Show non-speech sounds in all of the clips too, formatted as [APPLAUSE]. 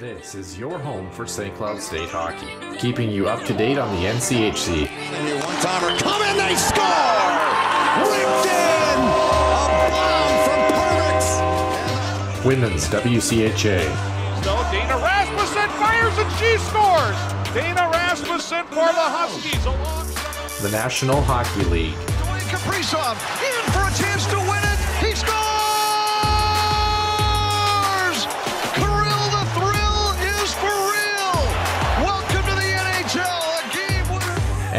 This is your home for St. Cloud State hockey, keeping you up to date on the NCHC. And your one timer come in, they score! Ripped in! A bomb from Perbix! Women's WCHA, So Dana Rasmussen fires and she scores. Dana Rasmussen for the Huskies alongside. the National Hockey League, Dwayne Kaprizov in for a chance to win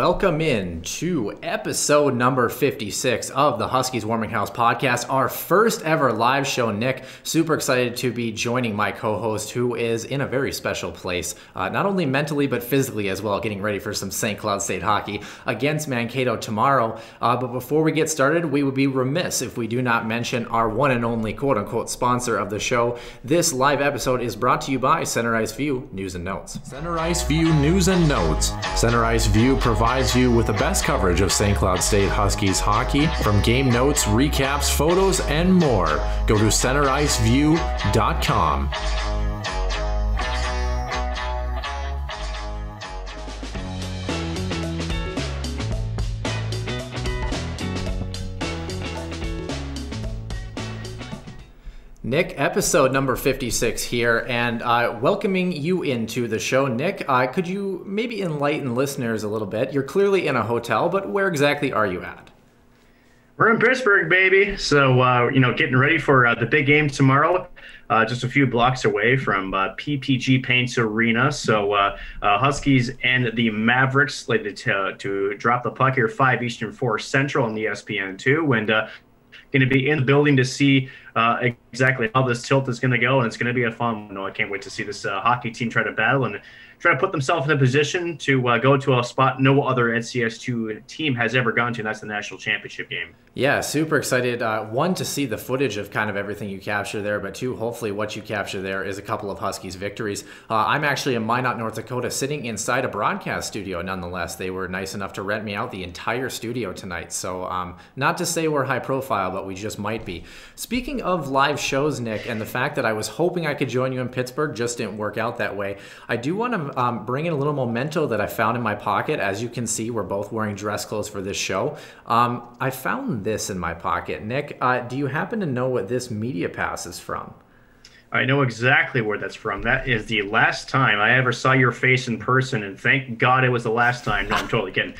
Welcome in to episode number 56 of the Huskies Warming House podcast, our first ever live show. Nick, super excited to be joining my co host, who is in a very special place, uh, not only mentally but physically as well, getting ready for some St. Cloud State hockey against Mankato tomorrow. Uh, but before we get started, we would be remiss if we do not mention our one and only quote unquote sponsor of the show. This live episode is brought to you by Center Ice View News and Notes. Center Ice View News and Notes. Center Ice View provides you with the best coverage of St. Cloud State Huskies hockey from game notes, recaps, photos, and more. Go to centericeview.com. Nick, episode number 56 here, and uh, welcoming you into the show. Nick, uh, could you maybe enlighten listeners a little bit? You're clearly in a hotel, but where exactly are you at? We're in Pittsburgh, baby. So, uh, you know, getting ready for uh, the big game tomorrow. Uh, just a few blocks away from uh, PPG Paints Arena. So, Huskies and the Mavericks slated to, to drop the puck here, 5 Eastern, 4 Central on the ESPN2. And going to be in the building to see uh, exactly how this tilt is going to go. And it's going to be a fun one. No, I can't wait to see this uh, hockey team try to battle and try to put themselves in a position to uh, go to a spot no other SCSU team has ever gone to, and that's the national championship game. Yeah, super excited. Uh, one, to see the footage of kind of everything you capture there, but two, hopefully what you capture there is a couple of Huskies victories. Uh, I'm actually in Minot, North Dakota, sitting inside a broadcast studio nonetheless. They were nice enough to rent me out the entire studio tonight. So, um, not to say we're high profile, but we just might be. Speaking of live shows, Nick, and the fact that I was hoping I could join you in Pittsburgh just didn't work out that way, I do want to um, bring in a little memento that I found in my pocket. As you can see, we're both wearing dress clothes for this show. Um, I found this in my pocket. Nick, uh, do you happen to know what this media pass is from? I know exactly where that's from. That is the last time I ever saw your face in person, and thank God it was the last time. No, I'm totally kidding.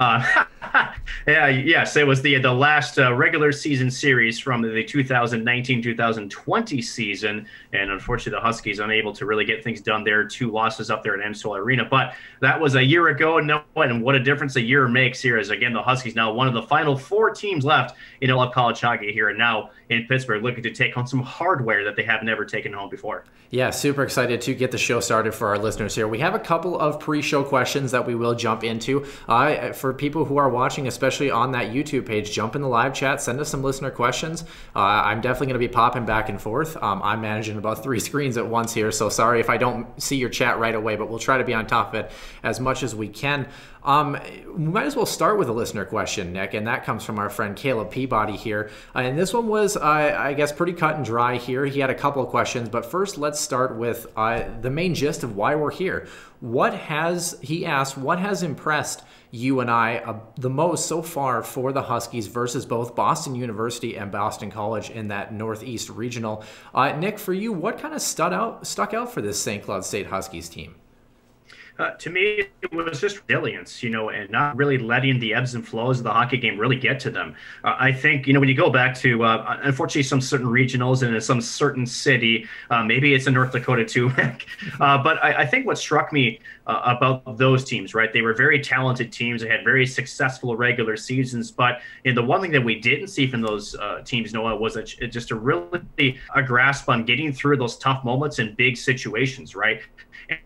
Uh, [LAUGHS] [LAUGHS] yeah, yes, it was the the last uh, regular season series from the 2019-2020 season, and unfortunately, the Huskies unable to really get things done there. Two losses up there at Amsoil Arena, but that was a year ago. And no, and what a difference a year makes here is again the Huskies now one of the final four teams left in all of college hockey here, and now in Pittsburgh looking to take home some hardware that they have never taken home before. Yeah, super excited to get the show started for our listeners here. We have a couple of pre-show questions that we will jump into. Uh, for people who are watching, especially on that YouTube page, jump in the live chat, send us some listener questions. Uh, I'm definitely going to be popping back and forth. Um, I'm managing about three [LAUGHS] screens at once here, so sorry if I don't see your chat right away, but we'll try to be on top of it as much as we can. Um, we might as well start with a listener question, Nick, and that comes from our friend Caleb Peabody here. Uh, and this one was, uh, I guess, pretty cut and dry here. He had a couple of questions, but first let's start with uh, the main gist of why we're here. What has, he asked, what has impressed you and I uh, the most so far for the Huskies versus both Boston University and Boston College in that Northeast regional? Uh, Nick, for you, what kind of stuck out, stuck out for this St. Cloud State Huskies team? Uh, to me, it was just resilience, you know, and not really letting the ebbs and flows of the hockey game really get to them. Uh, I think, you know, when you go back to, uh, unfortunately, some certain regionals and in some certain city, uh, maybe it's in North Dakota too, [LAUGHS] uh, but I, I, think what struck me uh, about those teams, right? They were very talented teams. They had very successful regular seasons, but you know, the one thing that we didn't see from those teams, Noah, was a, just a really a grasp on getting through those tough moments in big situations, right?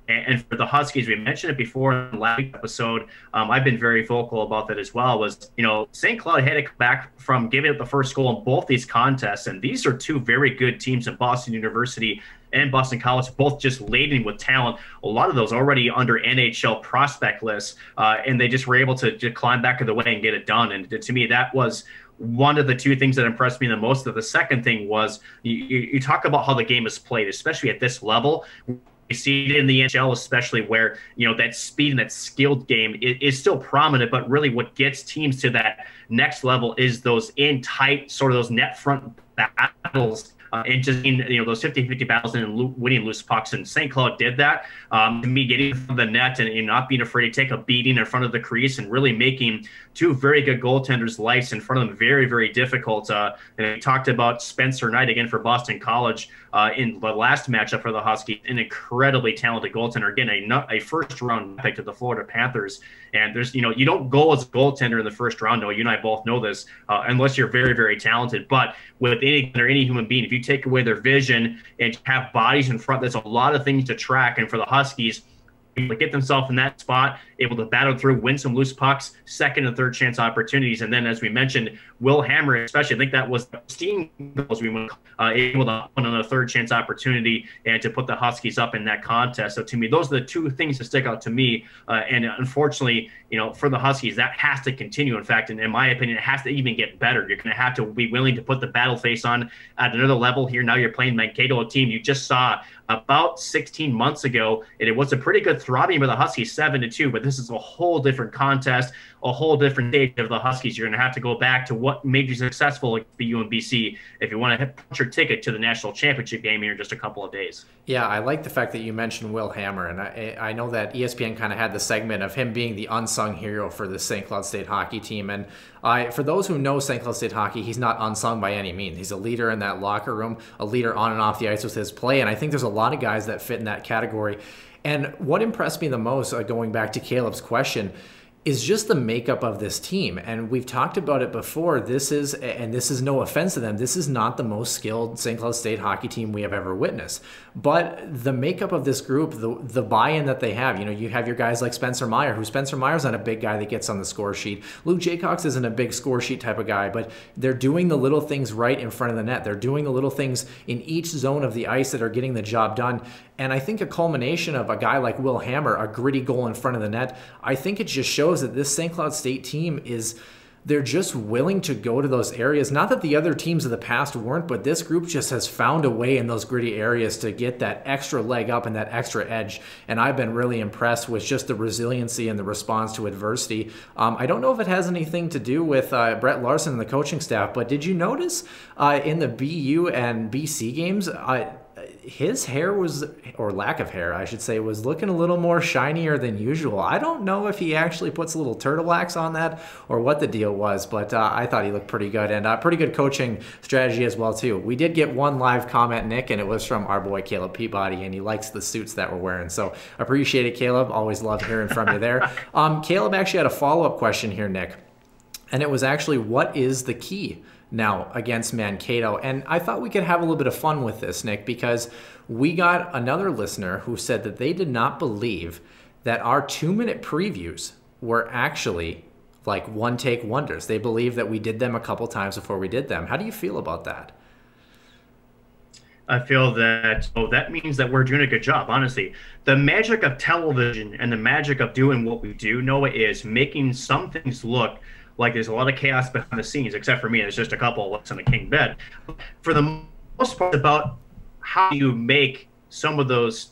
And for the Huskies, we mentioned it before in the last episode. Um, I've been very vocal about that as well. Was you know St. Cloud had to come back from giving up the first goal in both these contests, and these are two very good teams in Boston University and Boston College, both just laden with talent. A lot of those already under NHL prospect lists, uh, and they just were able to just climb back of the way and get it done. And to me, that was one of the two things that impressed me the most. That The second thing was you, you talk about how the game is played, especially at this level. See it in the NHL, especially where you know that speed and that skilled game is, is, still prominent. But really, what gets teams to that next level is those in tight, sort of those net front battles uh, and just you know those 50-50 battles and winning loose pucks. And St. Cloud did that. Um, to me, getting from the net and, and, not being afraid to take a beating in front of the crease and really making two very good goaltenders' lives in front of them very, very difficult. Uh, and we talked about Spencer Knight again for Boston College uh, in the last matchup for the Huskies, an incredibly talented goaltender. Again, a, a first round pick to the Florida Panthers. And there's, you know, you don't go as a goaltender in the first round. No, you and I both know this, uh, unless you're very, very talented. But with any or any human being, if you take away their vision and have bodies in front, there's a lot of things to track. And for the Huskies, get themselves in that spot, able to battle through, win some loose pucks, second and third chance opportunities. And then, as we mentioned, Will Hammer, especially, I think that was steam goals we went uh, able to on a third chance opportunity and to put the Huskies up in that contest. So to me, those are the two things that stick out to me. Uh, and unfortunately, you know, for the Huskies, that has to continue. In fact, and in my opinion, it has to even get better. You're going to have to be willing to put the battle face on at another level here. Now you're playing Mankato, a team you just saw about 16 months ago, and it was a pretty good throbbing with the Huskies, seven to two. But this is a whole different contest, a whole different stage of the Huskies. You're going to have to go back to what made you successful at the UMBC if you want to punch your ticket to the national championship game here in just a couple of days. Yeah, I like the fact that you mentioned Will Hammer, and I, I know that ESPN kind of had the segment of him being the unsung hero for the St. Cloud State hockey team, and for those who know St. Cloud State hockey, he's not unsung by any means. He's a leader in that locker room, a leader on and off the ice with his play, and I think there's a lot of guys that fit in that category. And what impressed me the most, uh, going back to Caleb's question, is just the makeup of this team. And we've talked about it before. This is, and this is no offense to them, this is not the most skilled St. Cloud State hockey team we have ever witnessed. But the makeup of this group, the, the buy in that they have, you know, you have your guys like Spencer Meyer, who Spencer Meyer's not a big guy that gets on the score sheet. Luke Jaycox isn't a big score sheet type of guy, but they're doing the little things right in front of the net. They're doing the little things in each zone of the ice that are getting the job done. And I think a culmination of a guy like Will Hammer, a gritty goal in front of the net, I think it just shows that this St. Cloud State team is they're just willing to go to those areas. Not that the other teams of the past weren't, but this group just has found a way in those gritty areas to get that extra leg up and that extra edge. And I've been really impressed with just the resiliency and the response to adversity. Um, I don't know if it has anything to do with uh, Brett Larson and the coaching staff, but did you notice uh, in the BU and BC games? Uh, his hair was, or lack of hair, I should say, was looking a little more shinier than usual. I don't know if he actually puts a little turtle wax on that or what the deal was, but uh, I thought he looked pretty good and uh, pretty good coaching strategy as well too. We did get one live comment, Nick, and it was from our boy Caleb Peabody, and he likes the suits that we're wearing. So appreciate it, Caleb. Always love hearing from you there. [LAUGHS] Um, Caleb actually had a follow up question here, Nick, and it was actually, what is the key? Now against Mankato. And I thought we could have a little bit of fun with this, Nick, because we got another listener who said that they did not believe that our two minute previews were actually like one take wonders. They believe that we did them a couple times before we did them. How do you feel about that? I feel that oh that means that we're doing a good job. Honestly, the magic of television and the magic of doing what we do, Noah, is making some things look like there's a lot of chaos behind the scenes, except for me. There's just a couple of looks in the king bed. For the most part, about how you make some of those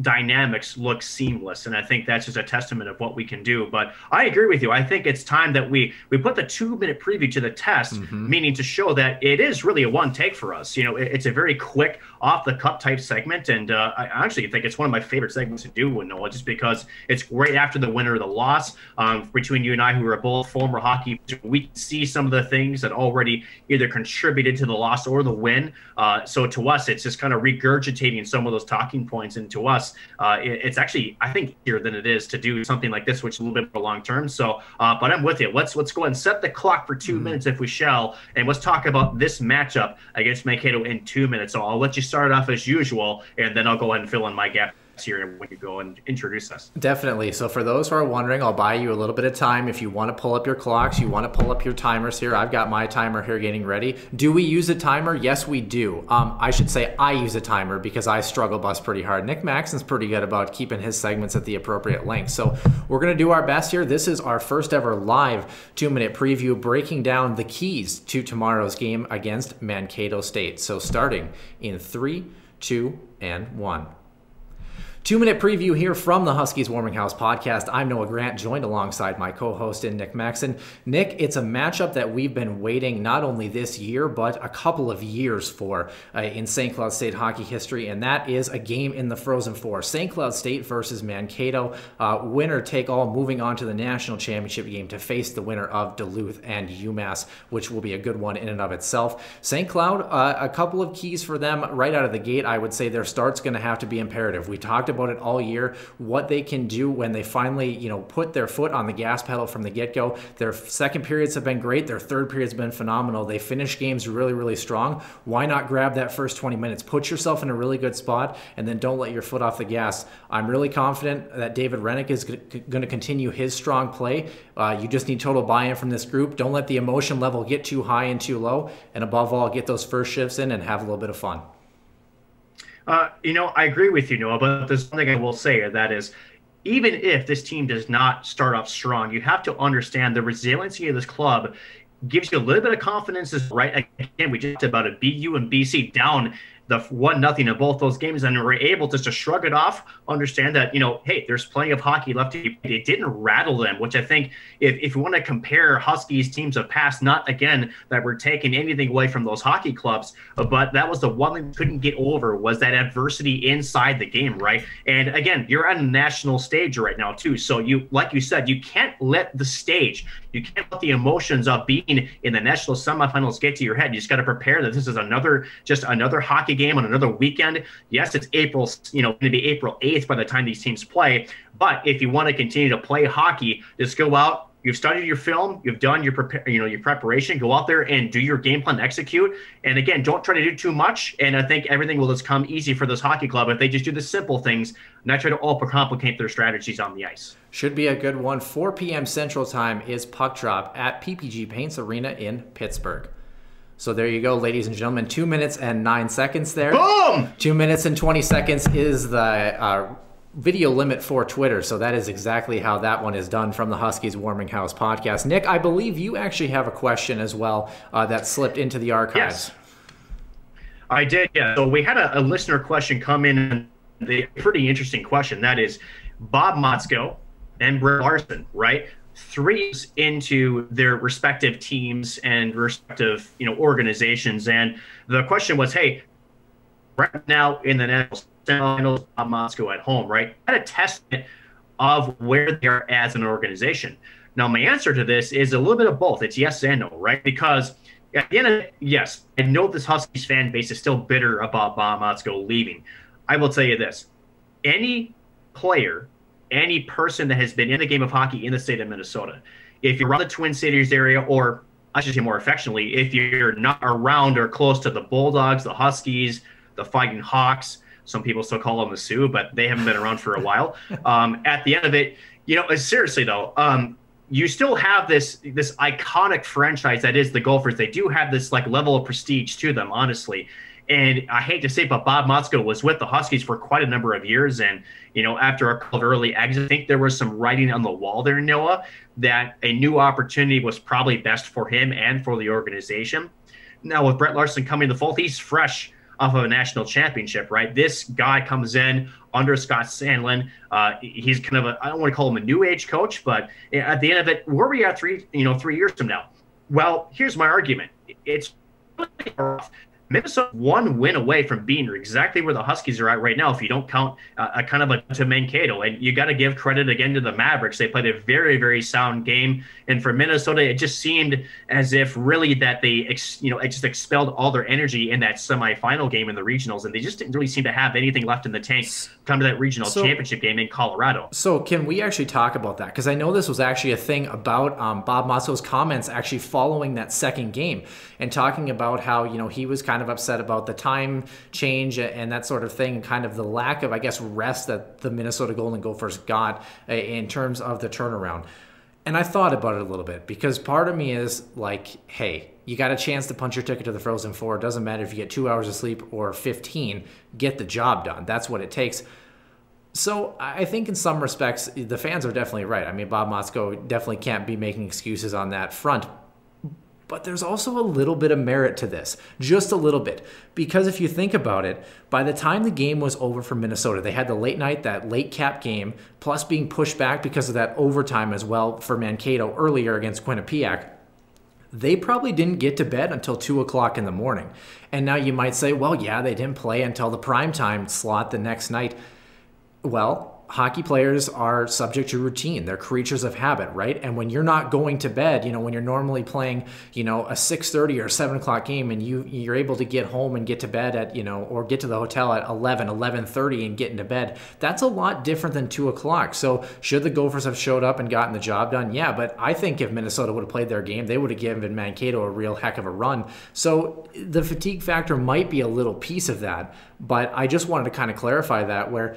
dynamics look seamless and i think that's just a testament of what we can do but i agree with you i think it's time that we we put the two minute preview to the test mm-hmm. meaning to show that it is really a one take for us you know it, it's a very quick off the cup type segment and uh, i actually think it's one of my favorite segments to do with noah just because it's right after the winner of the loss um, between you and i who are both former hockey we see some of the things that already either contributed to the loss or the win uh, so to us it's just kind of regurgitating some of those talking points into us us, uh, it, it's actually I think easier than it is to do something like this, which is a little bit more long term. So, uh, but I'm with you. Let's let's go ahead and set the clock for 2 mm-hmm. minutes if we shall, and let's talk about this matchup against Mankato in two minutes. So I'll let you start off as usual, and then I'll go ahead and fill in my gap here when you go and introduce us. Definitely. So for those who are wondering, I'll buy you a little bit of time if you want to pull up your clocks, you want to pull up your timers here. I've got my timer here getting ready. Do we use a timer? Yes, we do. Um, I should say I use a timer because I struggle bus pretty hard. Nick Maxon's pretty good about keeping his segments at the appropriate length. So we're going to do our best here. This is our first ever live two minute preview breaking down the keys to tomorrow's game against Mankato State. So starting in three, two, and one. Two minute preview here from the Huskies Warming House podcast. I'm Noah Grant, joined alongside my co host and Nick Maxon. Nick, it's a matchup that we've been waiting not only this year, but a couple of years for uh, in St. Cloud State hockey history, and that is a game in the Frozen Four St. Cloud State versus Mankato. Uh, winner take all, moving on to the national championship game to face the winner of Duluth and UMass, which will be a good one in and of itself. St. Cloud, uh, a couple of keys for them right out of the gate. I would say their start's going to have to be imperative. We talked it all year, what they can do when they finally, you know, put their foot on the gas pedal from the get-go. Their second periods have been great. Their third period's been phenomenal. They finish games really, really strong. Why not grab that first 20 minutes? Put yourself in a really good spot and then don't let your foot off the gas. I'm really confident that David Hrenak is going to continue his strong play. Uh, you just need total buy-in from this group. Don't let the emotion level get too high and too low. And above all, get those first shifts in and have a little bit of fun. Uh, you know, I agree with you, Noah, but there's something I will say, and that is even if this team does not start off strong, you have to understand the resiliency of this club gives you a little bit of confidence. Is right again, we just about a BU and BC down the one nothing of both those games, and we're able just to shrug it off, understand that you know, hey, there's plenty of hockey left. To be. It didn't rattle them, which I think if if you want to compare Huskies teams of past, not again that we're taking anything away from those hockey clubs, uh, but that was the one thing couldn't get over was that adversity inside the game, right? And again, you're on a national stage right now too, so you like you said, you can't let the stage, you can't let the emotions of being in the national semifinals get to your head. You just got to prepare that this is another just another hockey game on another weekend. Yes, it's April, you know, going to be April 8th by the time these teams play. But if you want to continue to play hockey, just go out. You've studied your film. You've done your prepare, you know, your preparation. Go out there and do your game plan, execute. And again, don't try to do too much. And I think everything will just come easy for this hockey club if they just do the simple things, not try to overcomplicate their strategies on the ice. Should be a good one. 4 p.m. Central Time is puck drop at PPG Paints Arena in Pittsburgh. So there you go, ladies and gentlemen. Two minutes and nine seconds there. Boom! Two minutes and 20 seconds is the uh, video limit for Twitter. So that is exactly how that one is done from the Huskies Warming House podcast. Nick, I believe you actually have a question as well uh, that slipped into the archives. Yes. I did, yeah. So we had a, a listener question come in, a pretty interesting question. That is Bob Motzko and Brett Larson, right? three into their respective teams and respective you know organizations and the question was hey right now in the national semifinals Motzko at home right? At a testament of where they are as an organization. Now my answer to this is a little bit of both. It's yes and no right? Because at the end of yes I know this Huskies fan base is still bitter about Bob Motzko leaving. I will tell you this. Any player any person that has been in the game of hockey in the state of Minnesota. If you're around the Twin Cities area, or I should say more affectionately, if you're not around or close to the Bulldogs, the Huskies, the Fighting Hawks, some people still call them the Sioux, but they haven't been around for a while. [LAUGHS] Um, at the end of it, you know, seriously though, um, you still have this this iconic franchise that is the Gophers. They do have this like level of prestige to them, honestly. And I hate to say, but Bob Motzko was with the Huskies for quite a number of years. And, you know, after a couple of early exits, I think there was some writing on the wall there, Noah, that a new opportunity was probably best for him and for the organization. Now, with Brett Larson coming to the fold, he's fresh off of a national championship, right? This guy comes in under Scott Sandelin. Uh, he's kind of a I don't want to call him a new age coach, but at the end of it, where are we at three you know three years from now? Well, here's my argument. It's Minnesota one win away from being exactly where the Huskies are at right now. If you don't count uh, a kind of a to Mankato, and you got to give credit again to the Mavericks. They played a very very sound game, and for Minnesota, it just seemed as if really that they ex, you know it just expelled all their energy in that semifinal game in the regionals, and they just didn't really seem to have anything left in the tank come to that regional so, championship game in Colorado. So can we actually talk about that? Because I know this was actually a thing about um, Bob Motzko's comments actually following that second game and talking about how you know he was kind of upset about the time change and that sort of thing, and kind of the lack of I guess rest that the Minnesota Golden Gophers got uh, in terms of the turnaround. And I thought about it a little bit because part of me is like, hey, you got a chance to punch your ticket to the Frozen Four. It doesn't matter if you get two hours of sleep or 15, get the job done. That's what it takes. So I think in some respects, the fans are definitely right. I mean, Bob Motzko definitely can't be making excuses on that front. But there's also a little bit of merit to this, just a little bit. Because if you think about it, by the time the game was over for Minnesota, they had the late night, that late cap game, plus being pushed back because of that overtime as well for Mankato earlier against Quinnipiac. They probably didn't get to bed until 2 o'clock in the morning. And now you might say, well, yeah, they didn't play until the prime time slot the next night. Well, hockey players are subject to routine. They're creatures of habit, right? And when you're not going to bed, you know, when you're normally playing, you know, a 6:30 or 7 o'clock game, and you you're able to get home and get to bed at, you know, or get to the hotel at 11, 11:30 and get into bed. That's a lot different than 2 o'clock. So should the Gophers have showed up and gotten the job done? Yeah, but I think if Minnesota would have played their game, they would have given Mankato a real heck of a run. So the fatigue factor might be a little piece of that, but I just wanted to kind of clarify that where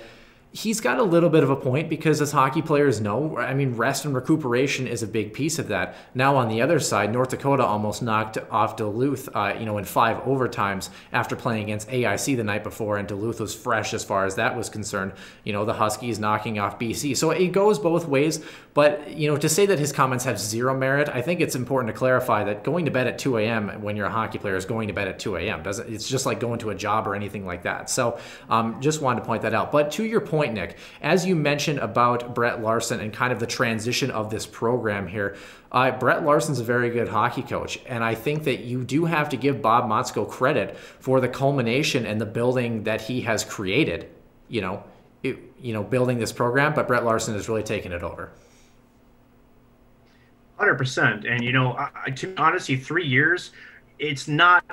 he's got a little bit of a point because as hockey players know, I mean, rest and recuperation is a big piece of that. Now on the other side, North Dakota almost knocked off Duluth, uh, you know, in five overtimes after playing against AIC the night before, and Duluth was fresh as far as that was concerned. You know, the Huskies knocking off BC, so it goes both ways. But you know, to say that his comments have zero merit, I think it's important to clarify that going to bed at 2 a.m. when you're a hockey player is going to bed at 2 a.m. Doesn't it's just like going to a job or anything like that. So um, just wanted to point that out. But to your point Nick. As you mentioned about Brett Larson and kind of the transition of this program here, uh, Brett Larson's a very good hockey coach, and I think that you do have to give Bob Motzko credit for the culmination and the building that he has created. You know, it, you know, building this program, but Brett Larson has really taken it over. Hundred percent, and you know, I, to honestly, three years, it's not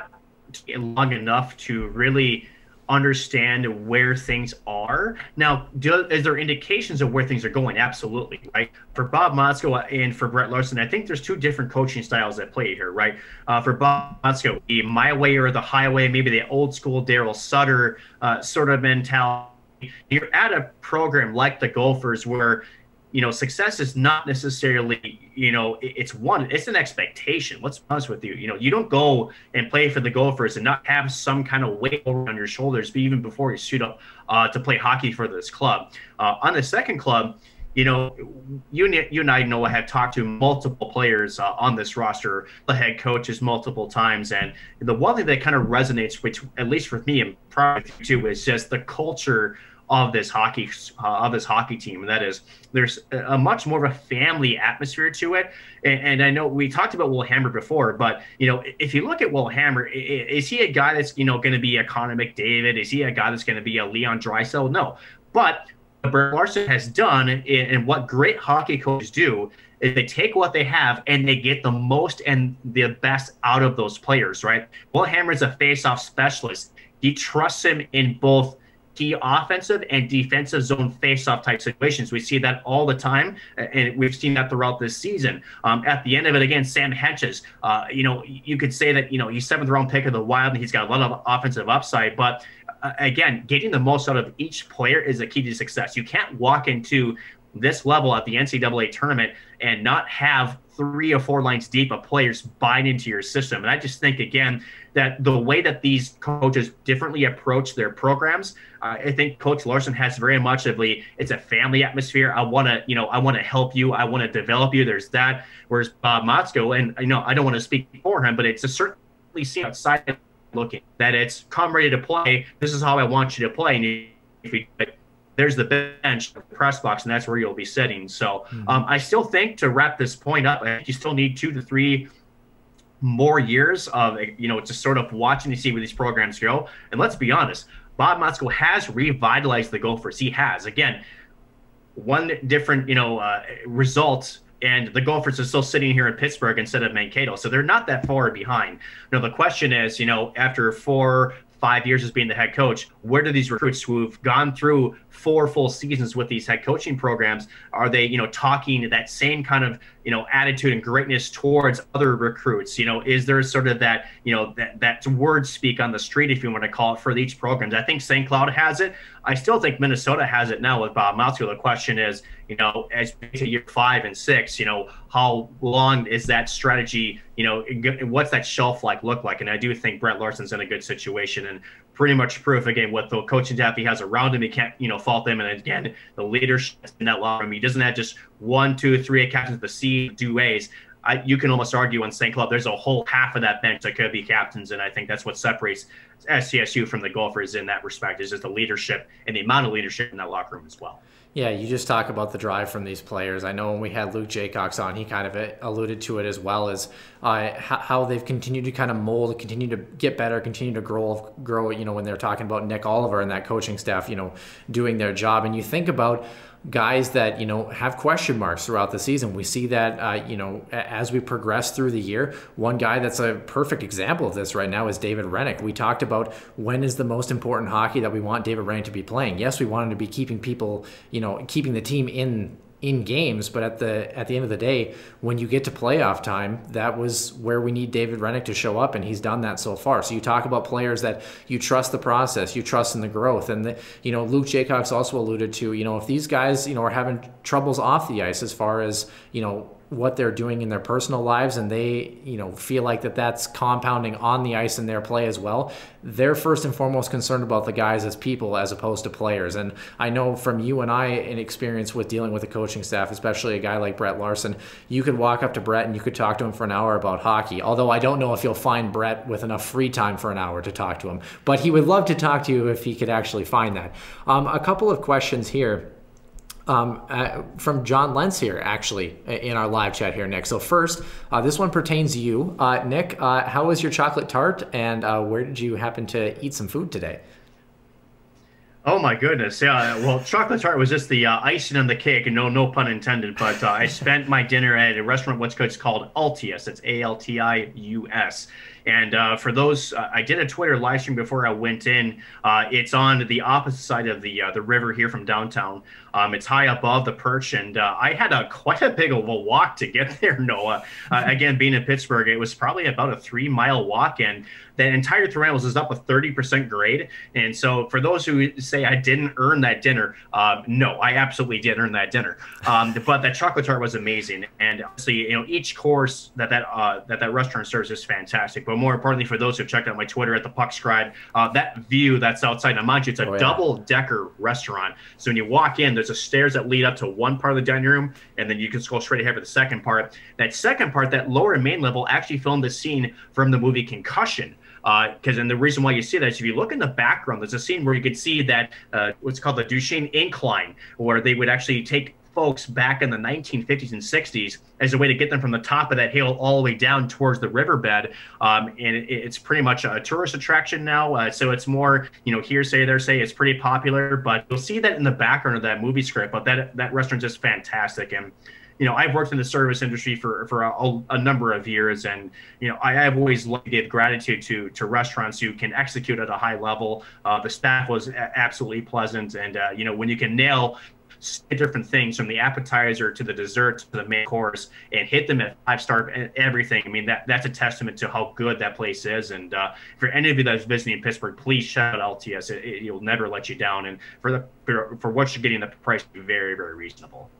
long enough to really understand where things are. Now, do, is there indications of where things are going? Absolutely, right? For Bob Motzko and for Brett Larson, I think there's two different coaching styles at play here, right? Uh, for Bob Motzko, the my way or the highway, maybe the old school Daryl Sutter uh, sort of mentality. You're at a program like the Gophers where you know, success is not necessarily, you know, it's one, it's an expectation. Let's be honest with you. You know, you don't go and play for the Gophers and not have some kind of weight on your shoulders, but even before you suit up uh, to play hockey for this club. Uh, on the second club, you know, you, you and I know I have talked to multiple players uh, on this roster, the head coaches multiple times, and the one thing that kind of resonates, which at least with me and probably too, is just the culture of this hockey uh, of this hockey team, and that is there's a much more of a family atmosphere to it. And, and, I know we talked about Will Hammer before, but you know if you look at Will Hammer, is he a guy that's you know going to be a Connor McDavid? Is he a guy that's going to be a Leon Draisaitl? No, but what Brett Larson has done, and what great hockey coaches do, is they take what they have and they get the most and the best out of those players. Right? Will Hammer is a face-off specialist. He trusts him in both key offensive and defensive zone face-off type situations. We see that all the time, and we've seen that throughout this season. Um, at the end of it, again, Sam Hentges, uh, you know, you could say that, you know, he's seventh round pick of the Wild, and he's got a lot of offensive upside, but uh, again, getting the most out of each player is a key to success. You can't walk into this level at the NCAA tournament and not have three or four lines deep of players buying into your system. And I just think, again, that the way that these coaches differently approach their programs, uh, I think Coach Larson has very much of the it's a family atmosphere. I want to, you know, I want to help you. I want to develop you. There's that. Whereas Bob Motzko, and you know, I don't want to speak for him, but it's a certainly seen outside looking that it's come ready to play. This is how I want you to play. And if we there's the bench, the press box, and that's where you'll be sitting. So mm-hmm. um, I still think to wrap this point up, you still need two to three more years of you know just sort of watching to see where these programs go. And let's be honest, Bob Motzko has revitalized the Gophers. He has again one different you know uh, results and the Gophers are still sitting here in Pittsburgh instead of Mankato, so they're not that far behind. Now the question is, you know, after four, five years as being the head coach, where do these recruits who've gone through four full seasons with these head coaching programs are they, you know, talking that same kind of, you know, attitude and greatness towards other recruits? You know, is there sort of that, you know, that that word speak on the street, if you want to call it, for each program? I think St. Cloud has it. I still think Minnesota has it now with Bob Motzko. The question is, you know, as we to year five and six, you know, how long is that strategy? You know, what's that shelf like look like? And I do think Brett Larson's in a good situation and pretty much proof again what the coaching staff he has around him. He can't, you know, fault them. And again, the leadership in that locker room. He doesn't have just one, two, three captains, the C, do A's. I, you can almost argue on St. Cloud, there's a whole half of that bench that could be captains, and I think that's what separates SCSU from the Gophers in that respect is just the leadership and the amount of leadership in that locker room as well. Yeah, you just talk about the drive from these players. I know when we had Luke Jaycox on, he kind of alluded to it as well as uh, how they've continued to kind of mold, continue to get better, continue to grow, grow. You know, when they're talking about Nick Oliver and that coaching staff, you know, doing their job, and you think about guys that you know have question marks throughout the season. We see that uh, you know as we progress through the year. One guy that's a perfect example of this right now is David Hrenak. We talked about when is the most important hockey that we want David Hrenak to be playing. Yes, we want him to be keeping people, you know, keeping the team in in games, but at the at the end of the day, when you get to playoff time, that was where we need David Hrenak to show up, and he's done that so far. So you talk about players that you trust the process, you trust in the growth, and the, you know Luke Jaycox also alluded to, you know, if these guys you know are having troubles off the ice as far as you know what they're doing in their personal lives and they you know feel like that that's compounding on the ice in their play as well they're first and foremost concerned about the guys as people as opposed to players. And i know from you and i in experience with dealing with the coaching staff especially a guy like brett larson you could walk up to brett and you could talk to him for an hour about hockey although i don't know if you'll find brett with enough free time for an hour to talk to him. But he would love to talk to you if he could actually find that. Um, a couple of questions here um, uh, from John Lentz here, actually, in our live chat here, Nick. So, first, uh, this one pertains to you. Uh, Nick, uh, how was your chocolate tart and uh, where did you happen to eat some food today? Oh my goodness! Yeah, well, chocolate tart was just the uh, icing on the cake, and no, no pun intended. But I spent my dinner at a restaurant, what's called Altius. It's A L T I U S. And uh, for those, uh, I did a Twitter live stream before I went in. Uh, it's on the opposite side of the uh, the river here from downtown. Um, it's high above the perch, and uh, I had a quite a big of a walk to get [LAUGHS] there. Noah, uh, again, being in Pittsburgh, it was probably about a three mile walk, and that entire terrain is up a 30% grade. And so, for those who say I didn't earn that dinner, no, I absolutely did earn that dinner. Um, [LAUGHS] but that chocolate tart was amazing, and obviously, you know, each course that that that that restaurant serves is fantastic. But more importantly, for those who've checked out my Twitter at the Puck Scribe, uh, that view that's outside. Now, mind you, it's a oh, yeah. double decker restaurant. So when you walk in, there's a stairs that lead up to one part of the dining room, and then you can go straight ahead for the second part. That second part, that lower main level, actually filmed the scene from the movie Concussion because uh, and the reason why you see that is if you look in the background, there's a scene where you can see that uh, what's called the Duquesne Incline, where they would actually take folks back in the 1950s and 60s as a way to get them from the top of that hill all the way down towards the riverbed. Um, and it, it's pretty much a tourist attraction now. Uh, so it's more, you know, hearsay, there say it's pretty popular, but you'll see that in the background of that movie script. But that that restaurant's just fantastic. And you know, I've worked in the service industry for for a, a number of years, and you know, I have always give gratitude to to restaurants who can execute at a high level. Uh, the staff was absolutely pleasant, and uh, you know, when you can nail different things from the appetizer to the dessert to the main course and hit them at five star everything. I mean, that that's a testament to how good that place is. And uh, for any of you that's visiting Pittsburgh, please shout out Altius. It, it, will never let you down. And for the for, for what you're getting, the price very, very reasonable.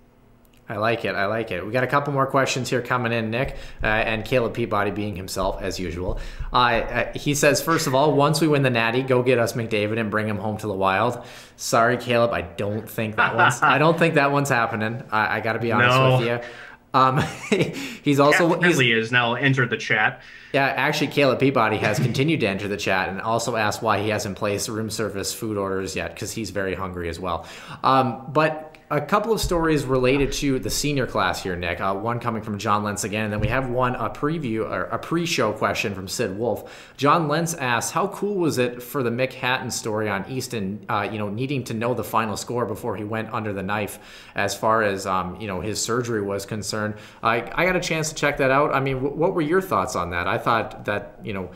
I like it. I like it. We got a couple more questions here coming in, Nick, uh, and Caleb Peabody being himself as usual. Uh, uh, he says, first of all, once we win the Natty, go get us McDavid and bring him home to the Wild. Sorry, Caleb, I don't think that one's. [LAUGHS] I don't think that one's happening. I, I got to be honest no. with you. Um, [LAUGHS] he's also Cat Friendly is now entered the chat. Yeah, actually, Caleb Peabody has continued to enter the chat and also asked why he hasn't placed room service food orders yet because he's very hungry as well. Um, but a couple of stories related to the senior class here, Nick. Uh, one coming from John Lentz again, and then we have one a preview or a pre-show question from Sid Wolf. John Lentz asks, "How cool was it for the Mick Hatton story on Easton? Uh, you know, needing to know the final score before he went under the knife, as far as um, you know his surgery was concerned. I I got a chance to check that out. I mean, w- what were your thoughts on that? I thought that you know."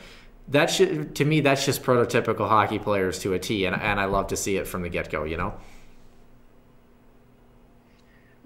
That should, to me, that's just prototypical hockey players to a T, and, and I love to see it from the get go, you know?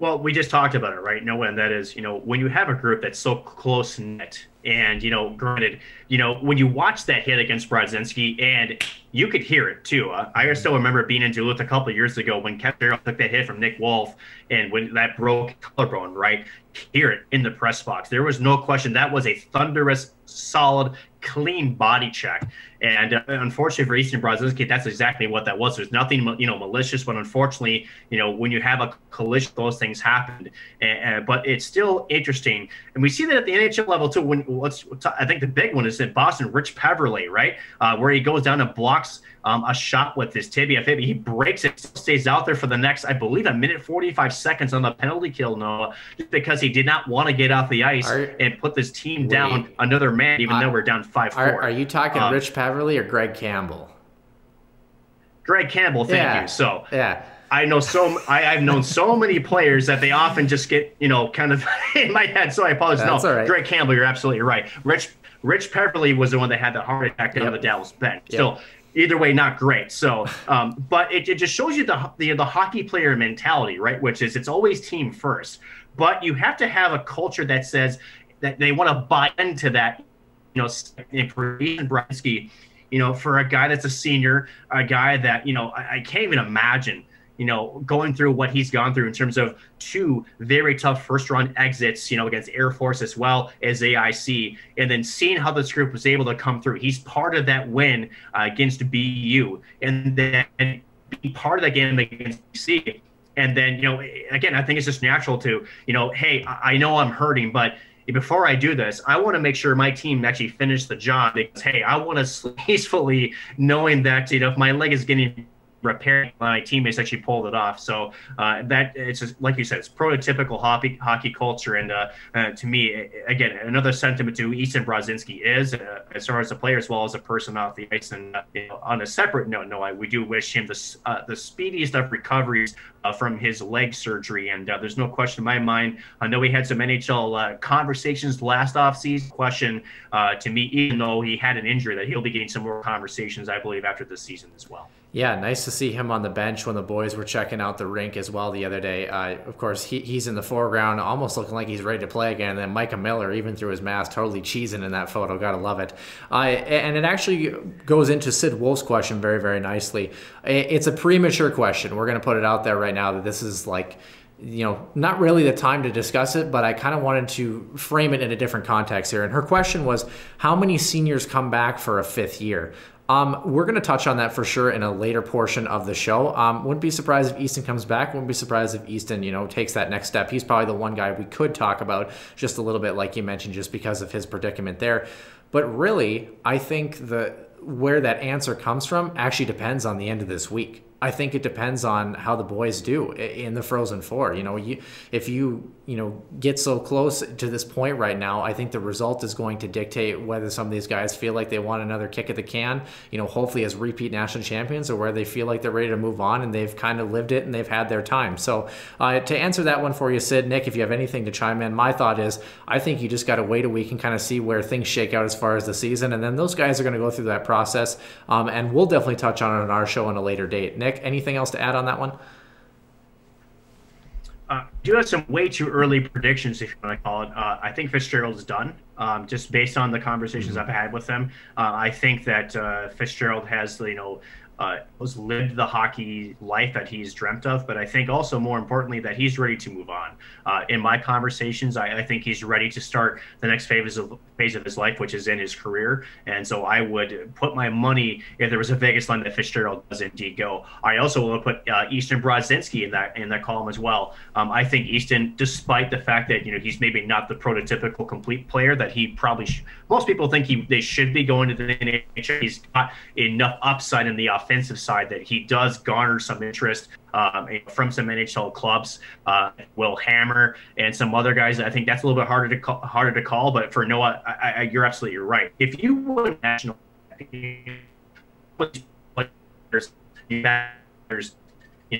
Well, we just talked about it, right? No, and that is, you know, when you have a group that's so close knit, and you know, granted, you know, when you watch that hit against Brodzinski, and you could hear it too. Uh, I still remember being in Duluth a couple years ago when Kevin took that hit from Nick Wolff, and when that broke collarbone, right? Hear it in the press box. There was no question that was a thunderous, solid, clean body check. And uh, unfortunately for Easton Brodzinski, that's exactly what that was. There's nothing, you know, malicious, but unfortunately, you know, when you have a collision, those things happen. Uh, but it's still interesting, and we see that at the NHL level too. When let's, I think the big one is in Boston, Rich Peverley, right, uh, where he goes down and blocks um, a shot with his tibia fib. He breaks it, stays out there for the next, I believe, a minute 45 seconds on the penalty kill, Noah, just because he did not want to get off the ice are, and put this team down another man, even though we're down 5 4. Are, are, you talking um, Rich Peverley or Greg Campbell? Greg Campbell, thank yeah. you. So, yeah. I know so I, I've known so many players that they often just get, you know, kind of [LAUGHS] in my head. So I apologize. That's no, right. Greg Campbell, you're absolutely right. Rich Rich Peverley was the one that had the heart attack down yep. the Dallas bench. Yep. So either way, not great. So, um, but it, it just shows you the, the the hockey player mentality, right? Which is it's always team first, but you have to have a culture that says that they want to buy into that. You know, for Ian Brodzinski, you know, for a guy that's a senior, a guy that you know I, I can't even imagine you know, going through what he's gone through in terms of two very tough first round exits, you know, against Air Force as well as AIC, and then seeing how this group was able to come through. He's part of that win uh, against BU, and then being part of that game against BC. And then, you know, again, I think it's just natural to, you know, hey, I know I'm hurting, but before I do this, I want to make sure my team actually finish the job because, hey, I want to [LAUGHS] peacefully knowing that, you know, if my leg is getting repairing my teammates actually pulled it off. So uh, that it's just, like you said, it's prototypical hockey hockey culture. And uh, uh, to me, again, another sentiment to Easton Brodzinski is uh, as far as a player as well as a person off the ice. And uh, you know, on a separate note, no, I, we do wish him the uh, the speediest of recoveries from his leg surgery. And there's no question in my mind. I know we had some NHL conversations last offseason. Question to me, even though he had an injury, that he'll be getting some more conversations, I believe, after this season as well. Yeah, nice to see him on the bench when the boys were checking out the rink as well the other day. Uh, of course, he, he's in the foreground, almost looking like he's ready to play again. And then Micah Miller, even through his mask, totally cheesing in that photo. Gotta love it. Uh, and it actually goes into Sid Wolf's question very, very nicely. It's a premature question. We're going to put it out there right now that this is like you know, not really the time to discuss it, but I kind of wanted to frame it in a different context here. And her question was, how many seniors come back for a fifth year? Um, we're going to touch on that for sure in a later portion of the show. Um, wouldn't be surprised if Easton comes back. Wouldn't be surprised if Easton, you know, takes that next step. He's probably the one guy we could talk about just a little bit, like you mentioned, just because of his predicament there. But really, I think the where that answer comes from actually depends on the end of this week. I think it depends on how the boys do in the Frozen Four. You know, you, if you you know get so close to this point right now, I think the result is going to dictate whether some of these guys feel like they want another kick at the can. You know, hopefully as repeat national champions, or where they feel like they're ready to move on and they've kind of lived it and they've had their time. So uh, to answer that one for you, Sid, Nick, if you have anything to chime in, my thought is I think you just got to wait a week and kind of see where things shake out as far as the season, and then those guys are going to go through that process, um, and we'll definitely touch on it on our show on a later date. Nick. Nick, anything else to add on that one? Uh, do have some way too early predictions, if you want to call it. Uh, I think Fitzgerald's done, um, just based on the conversations mm-hmm. I've had with him. Uh, I think that uh, Fitzgerald has, you know, uh, has lived the hockey life that he's dreamt of, but I think also more importantly that he's ready to move on. Uh, in my conversations, I, I, think he's ready to start the next phase of phase of his life, which is in his career. And so I would put my money if there was a Vegas line that Fitzgerald does indeed go. I also will put uh, Easton Brodzinski in that in that column as well. Um, I think Easton, despite the fact that you know he's maybe not the prototypical complete player that he probably sh- most people think he they should be going to the NHL, he's got enough upside in the offensive side that he does garner some interest um, from some NHL clubs. Uh, Will Hammer and some other guys. I think that's a little bit harder to call, harder to call. But for Noah, I, I, you're absolutely right. If you win national,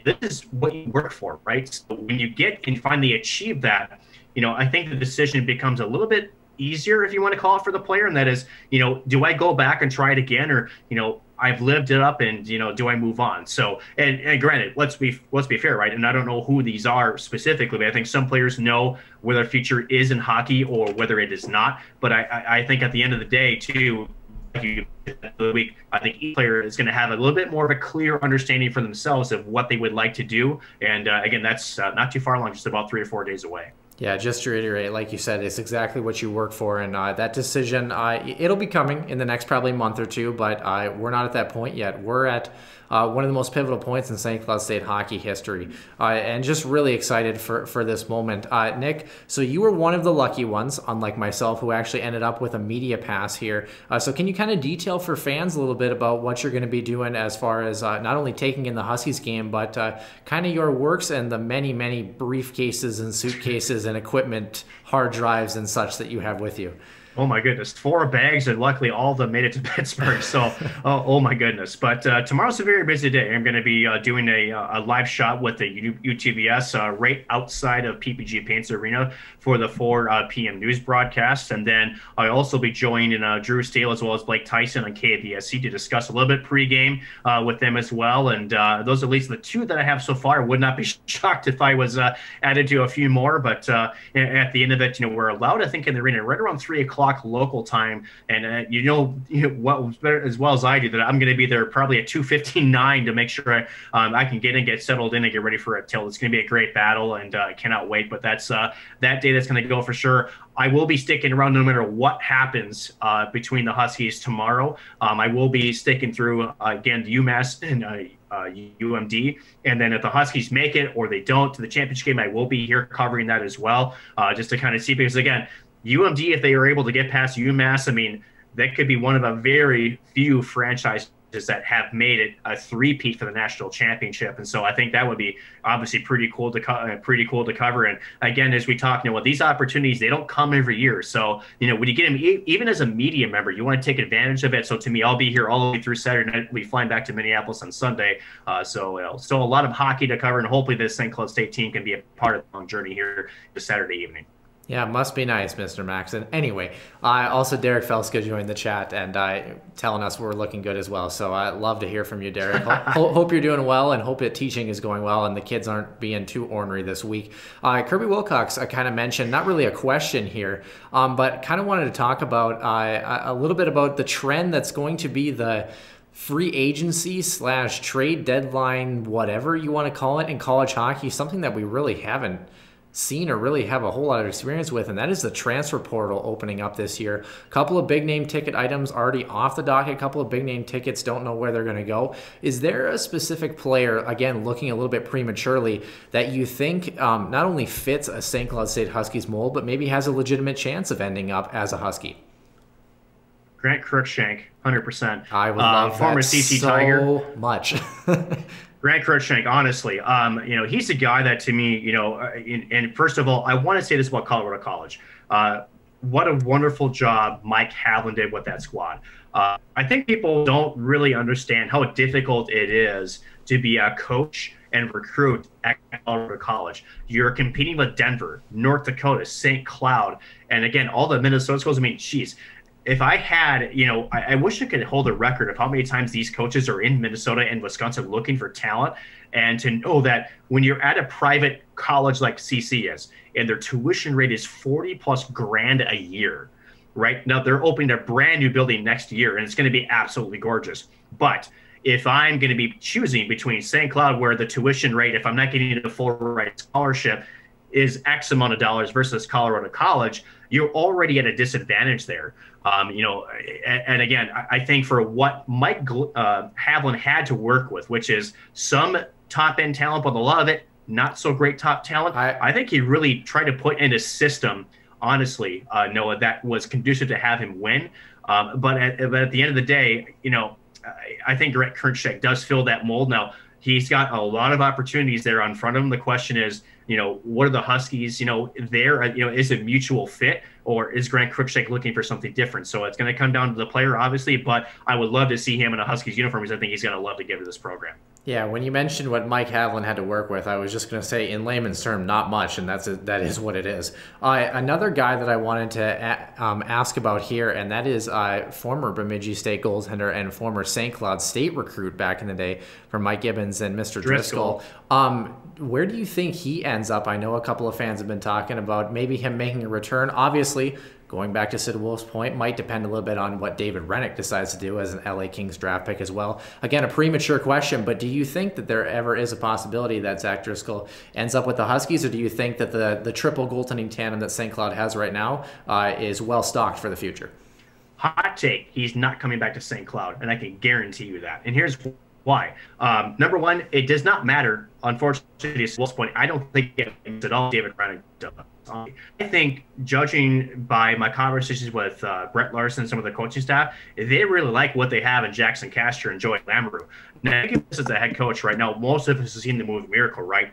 this is what you work for, right? So when you get and finally achieve that, you know, I think the decision becomes a little bit easier, if you want to call it, for the player. And that is, you know, do I go back and try it again, or you know, I've lived it up, and you know, do I move on? So, and, and granted, let's be let's be fair, right? And I don't know who these are specifically, but I think some players know where their future is in hockey or whether it is not. But I, I, I think at the end of the day, too, the week, I think each player is going to have a little bit more of a clear understanding for themselves of what they would like to do. And uh, again, that's uh, not too far along, just about three or four days away. Yeah, just to reiterate, like you said, it's exactly what you work for, and uh, that decision, uh, it'll be coming in the next probably month or two, but uh, we're not at that point yet. We're at uh, one of the most pivotal points in St. Cloud State hockey history. Uh, and just really excited for, for this moment. Uh, Nick, so you were one of the lucky ones, unlike myself, who actually ended up with a media pass here. Uh, so can you kind of detail for fans a little bit about what you're going to be doing as far as uh, not only taking in the Huskies game, but uh, kind of your works and the many, many briefcases and suitcases and equipment, hard drives and such that you have with you? Oh my goodness, four bags, and luckily all of them made it to [LAUGHS] Pittsburgh. So, [LAUGHS] oh, oh, my goodness! But uh, tomorrow's a very busy day. I'm going to be uh, doing a, uh, a live shot with the UTVS uh, right outside of PPG Paints Arena for the 4 uh, p.m. news broadcast, and then I'll also be joining uh, Drew Steele as well as Blake Tyson on KVSC to discuss a little bit pregame with them as well. And those are at least the two that I have so far. Would not be [LAUGHS] shocked if I was added to a few more. But at the end of it, you know, we're allowed, I think, in the arena right around three o'clock o'clock local time, and uh, you know, [LAUGHS] what better as well as I do that I'm going to be there probably at 2:59 to make sure I, um, I can get in, get settled in, and get ready for a tilt. It's going to be a great battle, and uh, I cannot wait. But that's uh, that day that's going to go for sure. I will be sticking around no matter what happens uh, between the Huskies tomorrow. Um, I will be sticking through uh, again UMass and uh, uh, UMD. And then if the Huskies make it or they don't to the championship game, I will be here covering that as well, uh, just to kind of see. Because again, UMD, if they are able to get past UMass, I mean, that could be one of a very few franchises that have made it a three-peat for the national championship, and so I think that would be obviously pretty cool to co- uh, pretty cool to cover. And again, as we talk, you know, well, these opportunities they don't come every year. So you know, when you get them, even as a media member, you want to take advantage of it. So to me, I'll be here all the way through Saturday night. Be flying back to Minneapolis on Sunday. Uh, so still a lot of hockey to cover, and hopefully this St. Cloud State team can be a part of the long journey here this Saturday evening. Yeah, must be nice, Mr. Max. And Anyway, uh, also Derek Felska joined the chat and uh, telling us we're looking good as well. So I love to hear from you, Derek. [LAUGHS] Ho- hope you're doing well and hope that teaching is going well and the kids aren't being too ornery this week. Uh, Kirby Wilcox, I kind of mentioned, not really a question here, um, but kind of wanted to talk about uh, a little bit about the trend that's going to be the free agency slash trade deadline, whatever you want to call it in college hockey, something that we really haven't – seen or really have a whole lot of experience with, and that is the transfer portal opening up this year. A couple of big name ticket items already off the docket, a couple of big name tickets don't know where they're going to go. Is there a specific player, again, looking a little bit prematurely, that you think um, not only fits a St. Cloud State Huskies mold, but maybe has a legitimate chance of ending up as a Husky? Grant Cruikshank, hundred percent. I would uh, love former CC so Tiger much. [LAUGHS] Grant Cruikshank, honestly, um, you know, he's a guy that to me, you know, uh, in, and first of all, I want to say this about Colorado College. Uh, what a wonderful job Mike Haviland did with that squad. Uh, I think people don't really understand how difficult it is to be a coach and recruit at Colorado College. You're competing with Denver, North Dakota, St. Cloud, and again, all the Minnesota schools. I mean, geez, if I had, you know, I, I, wish I could hold a record of how many times these coaches are in Minnesota and Wisconsin looking for talent, and to know that when you're at a private college like CC is, and their tuition rate is forty plus grand a year, right now they're opening a brand new building next year, and it's going to be absolutely gorgeous. But if I'm going to be choosing between St. Cloud, where the tuition rate, if I'm not getting a full ride scholarship, is X amount of dollars versus Colorado College, you're already at a disadvantage there. Um, you know, and, and again, I, I, think for what Mike uh, Haviland had to work with, which is some top end talent, but a lot of it not so great top talent. I, I think he really tried to put in a system, honestly, uh, Noah, that was conducive to have him win. Um, but, at, but at the end of the day, you know, I, I think Grant Cruikshank does fill that mold. Now, he's got a lot of opportunities there on front of him. The question is, you know, what are the Huskies, you know, there, you know, is it mutual fit or is Grant Cruikshank looking for something different? So it's going to come down to the player, obviously, but I would love to see him in a Huskies uniform because I think he's going to love to give to this program. Yeah, when you mentioned what Mike Haviland had to work with, I was just going to say, in layman's term, not much, and that's a, that is what it is. Uh, another guy that I wanted to a- um, ask about here, and that is uh, former Bemidji State goaltender and former St. Cloud State recruit back in the day for Mike Gibbons and Mr. Driscoll. Driscoll. Um, where do you think he ends up? I know a couple of fans have been talking about maybe him making a return. Obviously, going back to Sid Wolf's point, might depend a little bit on what David Hrenak decides to do as an LA Kings draft pick as well. Again, a premature question, but do you think that there ever is a possibility that Zach Driscoll ends up with the Huskies, or do you think that the, the triple goaltending tandem that St. Cloud has right now uh, is well stocked for the future? Hot take, he's not coming back to St. Cloud, and I can guarantee you that. And here's why. Um, number one, it does not matter. Unfortunately, at Wolf's point, I don't think it at all David Hrenak does. I think, judging by my conversations with uh, Brett Larson, and some of the coaching staff, they really like what they have in Jaxon Castor and Joey Lamoureux. Now, this is the head coach right now. Most of us have seen the movie Miracle, right?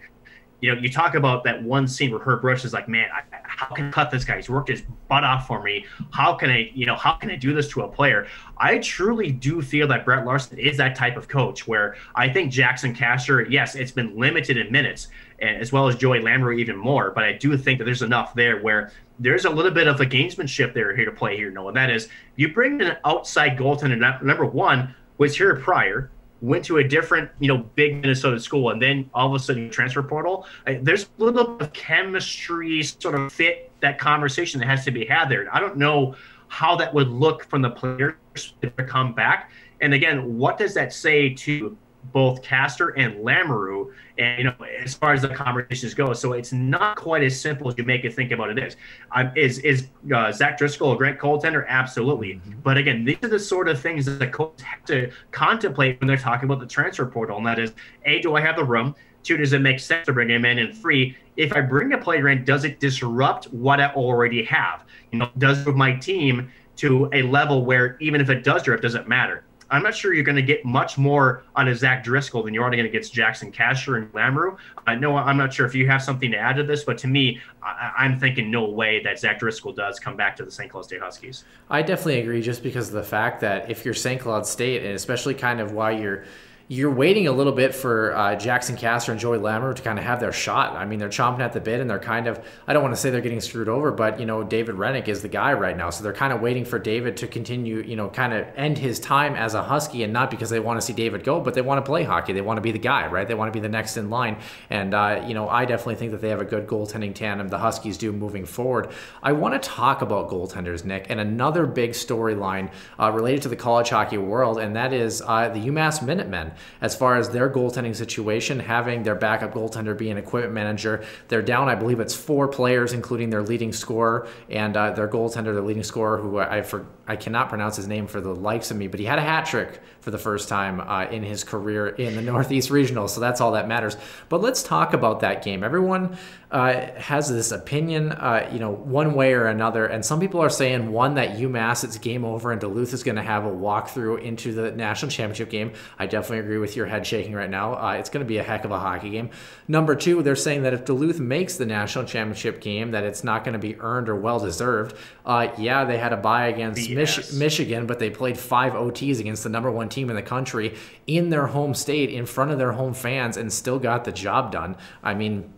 You know, you talk about that one scene where Herb Brooks is like, "Man, I, how can I cut this guy? He's worked his butt off for me. How can I, you know, how can I do this to a player?" I truly do feel that Brett Larson is that type of coach where I think Jaxon Castor, yes, it's been limited in minutes, as well as Joey Lamoureux even more. But I do think that there's enough there where there's a little bit of a gamesmanship there here to play here, Noah. That is, you bring an outside goaltender. Number one was here prior, went to a different, you know, big Minnesota school, and then all of a sudden transfer portal. There's a little bit of chemistry sort of fit that conversation that has to be had there. I don't know how that would look from the players to come back. And again, what does that say to both Castor and Lamoureux, and you know, as far as the conversations go. So it's not quite as simple as you make it think about it is. Um, is is uh, Zach Driscoll a great goaltender? Absolutely. Mm-hmm. But again, these are the sort of things that the coaches have to contemplate when they're talking about the transfer portal, and that is, a, do I have the room? Two, does it make sense to bring him in? And three, if I bring a player in, does it disrupt what I already have? You know, does my team to a level where even if it does drift, doesn't matter. I'm not sure you're going to get much more on a Zach Driscoll than you're already going to get Jaxon Castor and Lamoureux. Uh, I know I'm not sure if you have something to add to this, but to me, I, am thinking no way that Zach Driscoll does come back to the St. Cloud State Huskies. I definitely agree, just because of the fact that if you're St. Cloud State, and especially kind of why you're you're waiting a little bit for uh, Jaxon Castor and Joey Lamoureux to kind of have their shot. I mean, they're chomping at the bit and they're kind of, I don't want to say they're getting screwed over, but, you know, David Hrenak is the guy right now. So they're kind of waiting for David to continue, you know, kind of end his time as a Husky and not because they want to see David go, but they want to play hockey. They want to be the guy, right? They want to be the next in line. And, uh, you know, I definitely think that they have a good goaltending tandem. The Huskies do moving forward. I want to talk about goaltenders, Nick, and another big storyline uh, related to the college hockey world, and that is uh, the UMass Minutemen as far as their goaltending situation, having their backup goaltender be an equipment manager. They're down, I believe it's four players, including their leading scorer and uh, their goaltender, their leading scorer, who I for, I cannot pronounce his name for the likes of me, but he had a hat trick for the first time uh, in his career in the Northeast Regional, so that's all that matters. But let's talk about that game. Everyone uh, has this opinion, uh, you know, one way or another, and some people are saying one that UMass it's game over and Duluth is going to have a walkthrough into the national championship game. I definitely agree with your head shaking right now. Uh, it's going to be a heck of a hockey game. Number two, they're saying that if Duluth makes the national championship game, that it's not going to be earned or well deserved. Uh, yeah, they had a bye against Mich- Michigan, but they played five OTs against the number one team in the country in their home state in front of their home fans and still got the job done. I mean,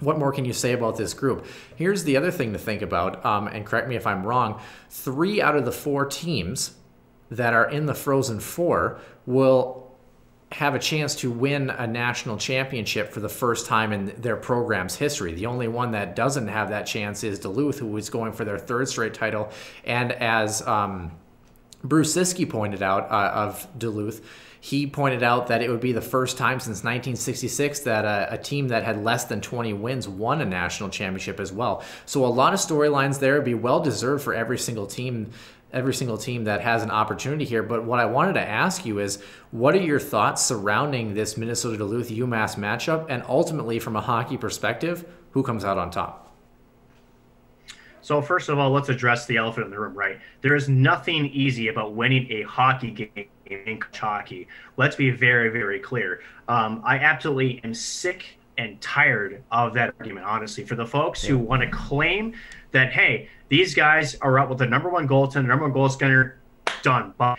what more can you say about this group? Here's the other thing to think about, um, and correct me if I'm wrong. Three out of the four teams that are in the Frozen Four will have a chance to win a national championship for the first time in their program's history. The only one that doesn't have that chance is Duluth, who is going for their third straight title. And as um, Bruce Ciskie pointed out uh, of Duluth, he pointed out that it would be the first time since 1966 that a, a, team that had less than 20 wins won a national championship as well. So a lot of storylines there would be well deserved for every single team every single team that has an opportunity here. But what I wanted to ask you is what are your thoughts surrounding this Minnesota Duluth UMass matchup and ultimately from a hockey perspective, who comes out on top? So first of all, let's address the elephant in the room, right? There is nothing easy about winning a hockey game in hockey. Let's be very, very clear. Um, I absolutely am sick and tired of that argument, honestly. For the folks who want to claim that, hey, these guys are up with the number one goaltender, number one goal scanner, done. But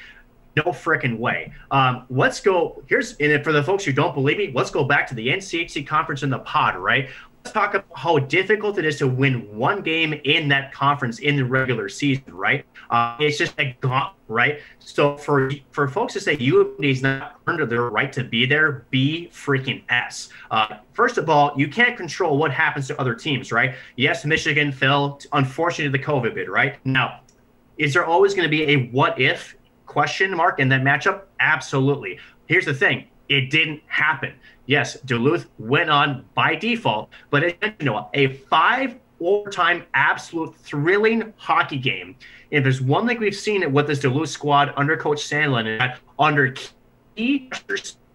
no freaking way. Um, let's go. Here's and for the folks who don't believe me, let's go back to the NCHC conference in the pod, right? Let's talk about how difficult it is to win one game in that conference in the regular season, right? Uh, it's just a gaunt, right? So for for folks to say UMD's not earned their right to be there, be freaking s. Uh, first of all, you can't control what happens to other teams, right? Yes, Michigan fell, unfortunately, the COVID bid, right? Now, is there always going to be a what if question mark in that matchup? Absolutely. Here's the thing: it didn't happen. Yes, Duluth went on by default, but it, you know, a five overtime, absolute thrilling hockey game. If there's one thing we've seen with this Duluth squad under Coach Sandelin, and under key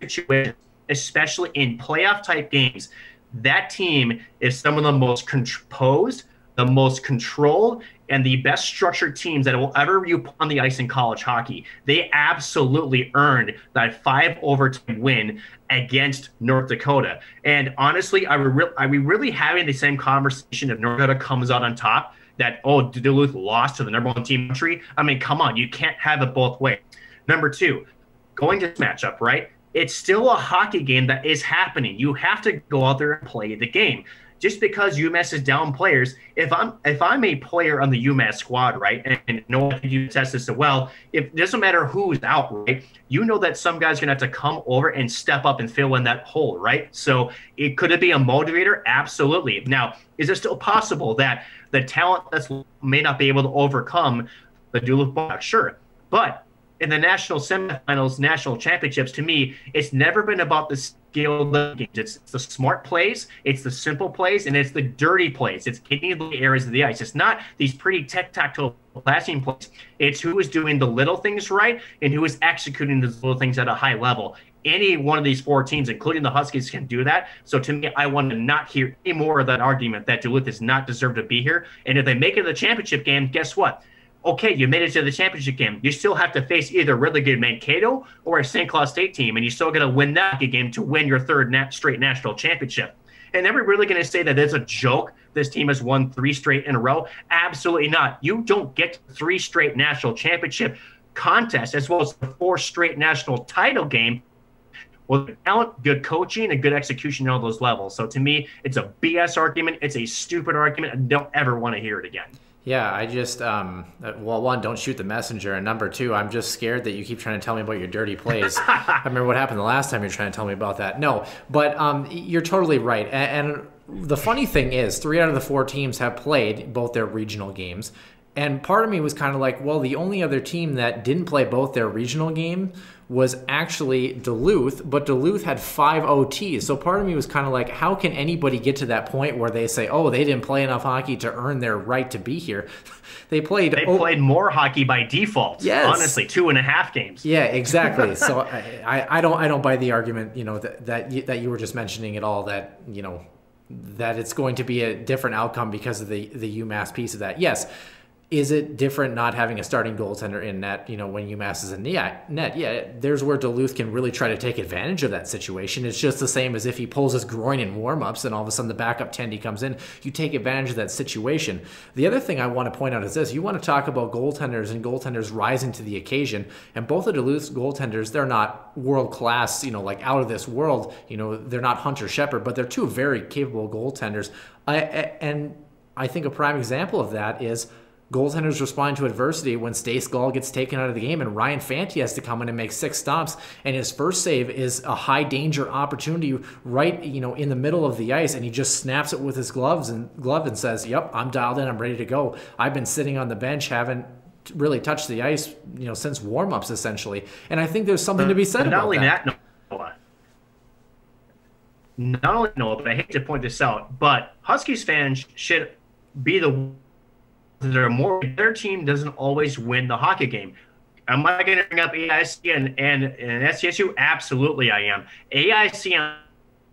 situations, especially in playoff type games, that team is some of the most composed, the most controlled, and the best structured teams that will ever be on the ice in college hockey. They absolutely earned that five overtime win against North Dakota. And honestly, are we, re- really having the same conversation if North Dakota comes out on top? That oh Duluth lost to the number one team country. I mean, come on, you can't have it both ways. Number two, going to this matchup, right? It's still a hockey game that is happening. You have to go out there and play the game just because UMass is down players, if I'm if I'm a player on the UMass squad, right, and, no one you test this well, if it doesn't matter who's out, right, you know that some guy's gonna have to come over and step up and fill in that hole, right? So it could it be a motivator? Absolutely. Now, is it still possible that the talent that's may not be able to overcome the Duluth Bulldogs? Sure, but in the national semifinals, national championships, to me, it's never been about the skill games. It's, the smart plays, it's the simple plays, and it's the dirty plays. It's getting the areas of the ice. It's not these pretty tactical passing plays. It's who is doing the little things right and who is executing those little things at a high level. Any one of these four teams, including the Huskies, can do that. So to me, I want to not hear any more of that argument that Duluth does not deserve to be here. And if they make it to the championship game, guess what? Okay, you made it to the championship game. You still have to face either really good Mankato or a St. Cloud State team, and you still got to win that game to win your third straight national championship. And are we really going to say that it's a joke? This team has won three straight in a row. Absolutely not. You don't get three straight national championship contests as well as the four straight national title game well, talent, good coaching, and good execution on all those levels. So to me, it's a BS argument. It's a stupid argument. I don't ever want to hear it again. Yeah, I just um, uh, well, one, don't shoot the messenger, and number two, I'm just scared that you keep trying to tell me about your dirty plays. [LAUGHS] I remember what happened the last time you're trying to tell me about that. No, but um, you're totally right, and, and the funny thing is, three out of the four teams have played both their regional games. And part of me was kind of like, well, the only other team that didn't play both their regional game was actually Duluth, but Duluth had five OTs. So part of me was kind of like, how can anybody get to that point where they say, oh, they didn't play enough hockey to earn their right to be here? [LAUGHS] they played. They o- played more hockey by default. Yes. honestly, two and a half games. Yeah, [LAUGHS] exactly. so I, I, don't, I don't buy the argument, you know, that that you, that you were just mentioning at all. That you know, that it's going to be a different outcome because of the the UMass piece of that. Yes, is it different not having a starting goaltender in net, you know, when UMass is in net? Yeah, there's where Duluth can really try to take advantage of that situation. It's just the same as if he pulls his groin in warmups and all of a sudden the backup tendy comes in. You take advantage of that situation. The other thing I want to point out is this. You want to talk about goaltenders and goaltenders rising to the occasion. And both of Duluth's goaltenders, they're not world class, you know, like out of this world. You know, they're not Hunter Shepard, but they're two very capable goaltenders. I, and I think a prime example of that is – Goaltenders respond to adversity when Stejskal gets taken out of the game and Ryan Fanti has to come in and make six stops. And his first save is a high danger opportunity right, you know, in the middle of the ice, and he just snaps it with his gloves and glove and says, "Yep, I'm dialed in. I'm ready to go. I've been sitting on the bench, haven't really touched the ice, you know, since warmups essentially. And I think there's something to be said about that. not about only that. that, Noah. Not only Noah, but I hate to point this out, but Huskies fans should be the that are more. Their team doesn't always win the hockey game. Am I going to bring up AIC and, and, and SCSU? Absolutely, I am. AIC on,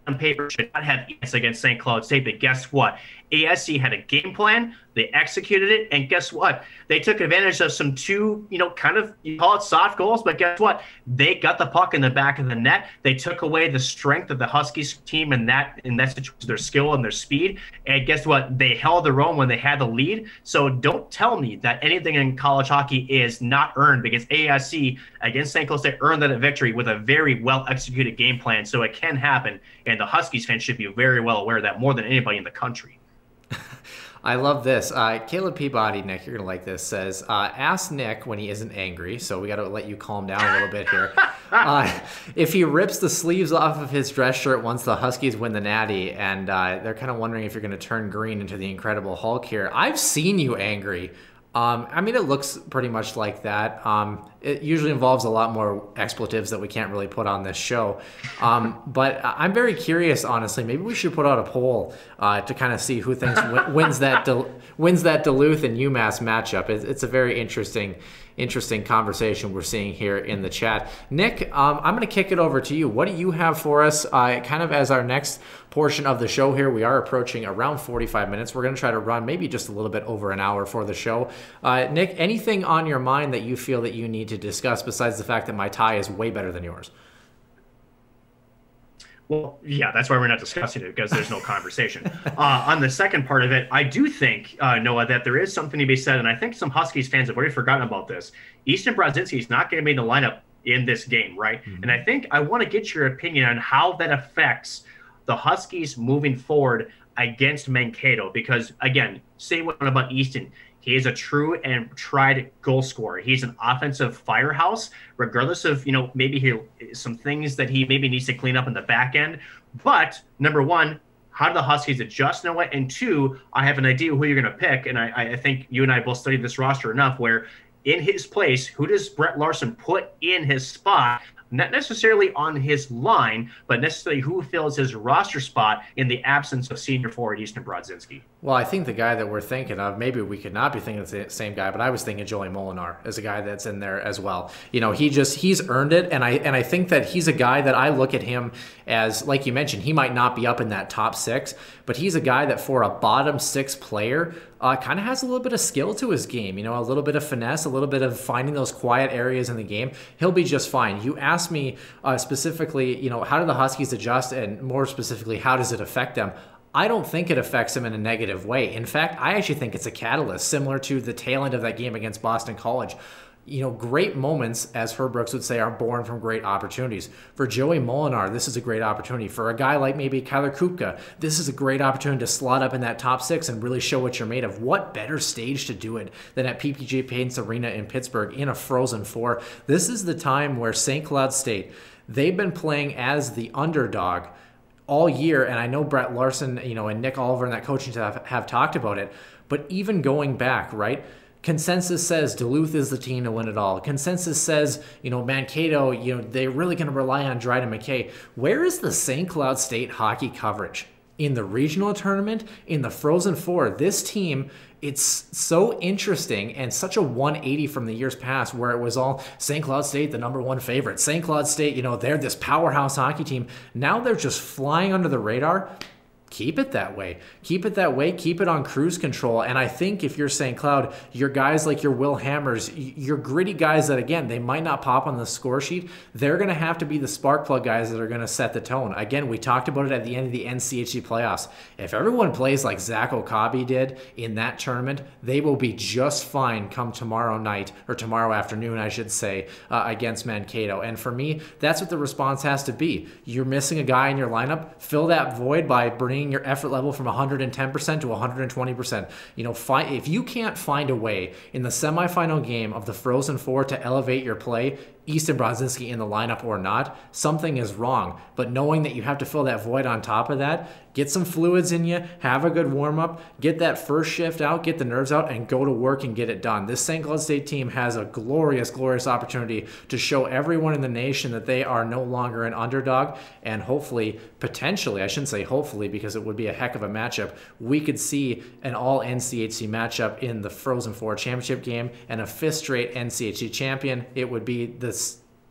on paper should not have ES against St. Cloud State, but guess what? AIC had a game plan. They executed it, and guess what? They took advantage of some two, you know, kind of you call it soft goals, but guess what? They got the puck in the back of the net. They took away the strength of the Huskies team in that in that situation, their skill and their speed. And guess what? They held their own when they had the lead. So don't tell me that anything in college hockey is not earned because AIC against St. Cloud State earned that victory with a very well executed game plan. So it can happen, and the Huskies fans should be very well aware of that more than anybody in the country. I love this. Uh, Caleb Peabody, Nick, you're gonna like this. Says, uh, ask Nick when he isn't angry. So we got to let you calm down a little bit here. [LAUGHS] Uh, if he rips the sleeves off of his dress shirt once the Huskies win the Natty, and uh, they're kind of wondering if you're gonna turn green into the Incredible Hulk here. I've seen you angry. Um, I mean, it looks pretty much like that. Um, it usually involves a lot more expletives that we can't really put on this show. Um, [LAUGHS] but I'm very curious, honestly. Maybe we should put out a poll uh, to kind of see who thinks wins that Dul- wins that Duluth and UMass matchup. It's, it's a very interesting interesting conversation we're seeing here in the chat. Nick, um, I'm going to kick it over to you. What do you have for us, uh, kind of as our next portion of the show here? We are approaching around 45 minutes. We're going to try to run maybe just a little bit over an hour for the show. Uh, Nick, anything on your mind that you feel that you need to discuss besides the fact that my tie is way better than yours? Well, yeah, that's why we're not discussing it because there's no conversation. uh, on the second part of it, I do think, uh, Noah, that there is something to be said, and I think some Huskies fans have already forgotten about this. Easton Brodzinski is not going to be in the lineup in this game, right? Mm-hmm. And I think I want to get your opinion on how that affects the Huskies moving forward against Mankato, because again, say what about Easton. He is a true and tried goal scorer. He's an offensive firehouse, regardless of you know maybe he some things that he maybe needs to clean up in the back end. But number one, how do the Huskies adjust Noah? And two, I have an idea who you're going to pick, and I, I think you and I both studied this roster enough where in his place, who does Brett Larson put in his spot not necessarily on his line, but necessarily who fills his roster spot in the absence of senior forward Easton Brodzinski. Well, I think the guy that we're thinking of, maybe we could not be thinking of the same guy, but I was thinking Joey Molinar as a guy that's in there as well. You know, he just he's earned it, and I and I think that he's a guy that I look at him as, like you mentioned, he might not be up in that top six, but he's a guy that for a bottom six player uh, kind of has a little bit of skill to his game. You know, a little bit of finesse, a little bit of finding those quiet areas in the game. He'll be just fine. You asked me uh, specifically, you know, how do the Huskies adjust, and more specifically, how does it affect them? I don't think it affects him in a negative way. In fact, I actually think it's a catalyst, similar to the tail end of that game against Boston College. You know, great moments, as Herb Brooks would say, are born from great opportunities. For Joey Molinar, this is a great opportunity. For a guy like maybe Kyler Kupka, this is a great opportunity to slot up in that top six and really show what you're made of. What better stage to do it than at PPG Paints Arena in Pittsburgh in a Frozen Four? This is the time where St. Cloud State, they've been playing as the underdog all year, and I know Brett Larson, you know, and Nick Oliver and that coaching staff have talked about it. But even going back, right? Consensus says Duluth is the team to win it all. Consensus says, you know, Mankato, you know, they're really going to rely on Dryden McKay. Where is the St. Cloud State hockey coverage? In the regional tournament, in the Frozen Four, this team it's so interesting and such a 180 from the years past where it was all St. Cloud State, the number one favorite. St. Cloud State, you know, they're this powerhouse hockey team. Now they're just flying under the radar keep it that way. Keep it that way. Keep it on cruise control. And I think if you're St. Cloud, your guys like your Will Hammers, your gritty guys that, again, they might not pop on the score sheet, they're going to have to be the spark plug guys that are going to set the tone. Again, we talked about it at the end of the NCHC playoffs. If everyone plays like Zach Okabe did in that tournament, they will be just fine come tomorrow night, or tomorrow afternoon, I should say, uh, against Mankato. And for me, that's what the response has to be. You're missing a guy in your lineup, fill that void by bringing bringing your effort level from 110% to 120%. You know, find, if you can't find a way in the semifinal game of the Frozen Four to elevate your play, Easton Brodzinski in the lineup or not, something is wrong. But knowing that you have to fill that void on top of that, get some fluids in you, have a good warm up, get that first shift out, get the nerves out, and go to work and get it done. This St. Cloud State team has a glorious, glorious opportunity to show everyone in the nation that they are no longer an underdog. And hopefully, potentially, I shouldn't say hopefully because it would be a heck of a matchup, we could see an all NCHC matchup in the Frozen Four championship game and a fifth straight NCHC champion. It would be this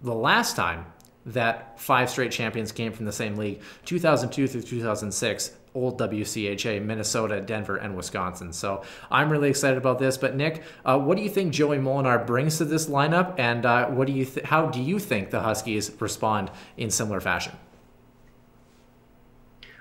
the last time that five straight champions came from the same league 2002 through 2006 old WCHA, Minnesota, Denver, and Wisconsin. So I'm really excited about this. But Nick, uh, what do you think Joey Molinar brings to this lineup, and uh, what do you th- how do you think the Huskies respond in similar fashion?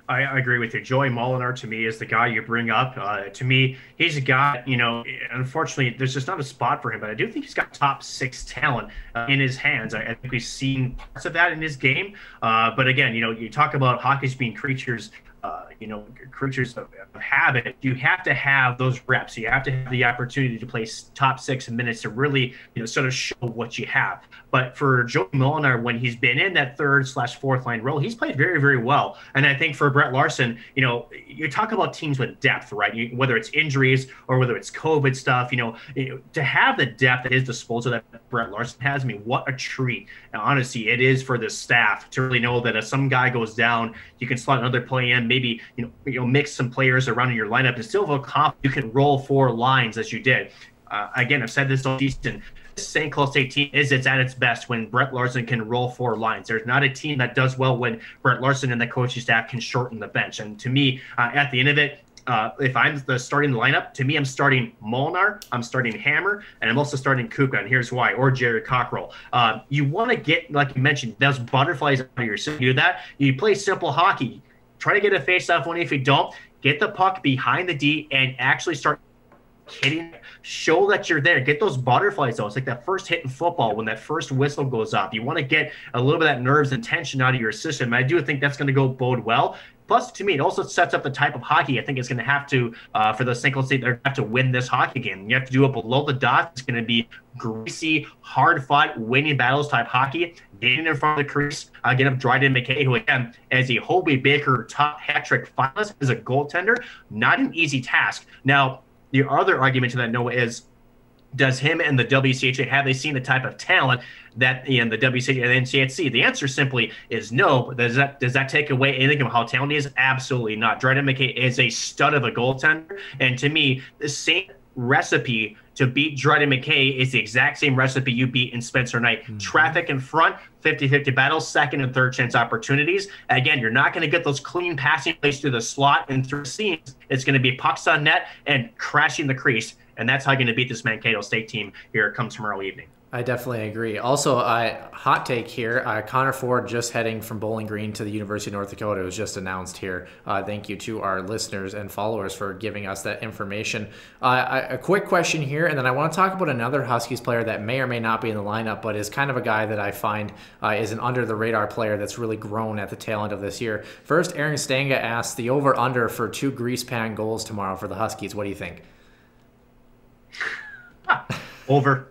I, I, agree with you. Joey Molinar to me is the guy you bring up. Uh, to me, he's a guy, you know, unfortunately, there's just not a spot for him, but I do think he's got top six talent uh, in his hands. I, I, think we've seen parts of that in his game. Uh, but again, you know, you talk about hockey's being creatures uh, you know, creatures of, of, habit, you have to have those reps. You have to have the opportunity to play top six minutes to really, you know, sort of show what you have. But for Joe Molinar, when he's been in that third slash fourth line role, he's played very, very well. And I think for Brett Larson, you know, you talk about teams with depth, right? You, whether it's injuries or whether it's COVID stuff, you know, you know, to have the depth at his disposal that Brett Larson has, I mean, what a treat. And honestly, it is for the staff to really know that if some guy goes down, you can slot another play in, maybe, you know, you know, mix some players around in your lineup and still feel confident you can roll four lines as you did. Uh, again, I've said this all season. St. Cloud State team is it's at its best when Brett Larson can roll four lines. There's not a team that does well when Brett Larson and the coaching staff can shorten the bench. And to me, uh, at the end of it, uh, if I'm the starting lineup, to me, I'm starting Molnar, I'm starting Hammer, and I'm also starting Kupka. And here's why, or Jerry Cockrell. Uh, you want to get, like you mentioned, those butterflies out of your system. You do that, you play simple hockey. Try to get a face-off win. If you don't, get the puck behind the D and actually start hitting. Show that you're there. Get those butterflies though. It's like that first hit in football when that first whistle goes up. You want to get a little bit of that nerves and tension out of your system. I do think that's going to go bode well. Plus, to me, it also sets up the type of hockey I think it's going to have to uh, for the. Cloud State. They have to win this hockey game. You have to do it below the dot. It's going to be greasy, hard fought, winning battles type hockey. Getting in front of the crease, uh, get up Dryden McKay, who again, as a Hobey Baker top hat trick finalist, is a goaltender. Not an easy task. Now, the other argument to that, Noah, is does him and the WCHA have they seen the type of talent that in the WCHA and NCHC? The answer simply is no. But Does that does that take away anything of how talented he is? Absolutely not. Dryden McKay is a stud of a goaltender, and to me, the same recipe to beat Dryden McKay is the exact same recipe you beat in Spencer Knight. Mm-hmm. Traffic in front, 50-50 battles, second and third chance opportunities. Again, you're not going to get those clean passing plays through the slot and through seams. It's going to be pucks on net and crashing the crease. And that's how you're going to beat this Mankato State team here come tomorrow evening. I definitely agree. Also, uh, hot take here: uh, Connor Ford just heading from Bowling Green to the University of North Dakota was just announced here. Uh, thank you to our listeners and followers for giving us that information. Uh, a quick question here, and then I want to talk about another Huskies player that may or may not be in the lineup, but is kind of a guy that I find uh, is an under the radar player that's really grown at the tail end of this year. First, Aaron Stanga asks the over under for two grease pan goals tomorrow for the Huskies. What do you think? [LAUGHS] over.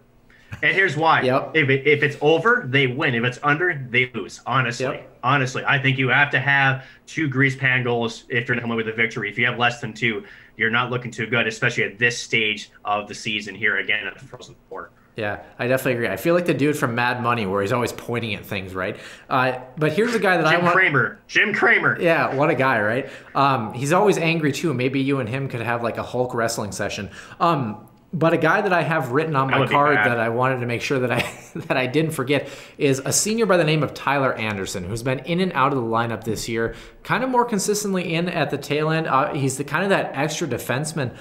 And here's why. Yep. If, it, if it's over, they win. If it's under, they lose. Honestly, yep. honestly, I think you have to have two grease pan goals if you're coming with a victory. If you have less than two, you're not looking too good, especially at this stage of the season here again at the Frozen Four. Yeah, I definitely agree. I feel like the dude from Mad Money, where he's always pointing at things, right? Uh, but here's the guy that Jim I want. Jim Cramer. Jim Cramer. Yeah, what a guy, right? Um, he's always angry too. Maybe you and him could have like a Hulk wrestling session. Um, but a guy that I have written on my card that I wanted to make sure that I [LAUGHS] that I didn't forget is a senior by the name of Tyler Anderson, who's been in and out of the lineup this year, kind of more consistently in at the tail end. Uh, he's the kind of that extra defenseman.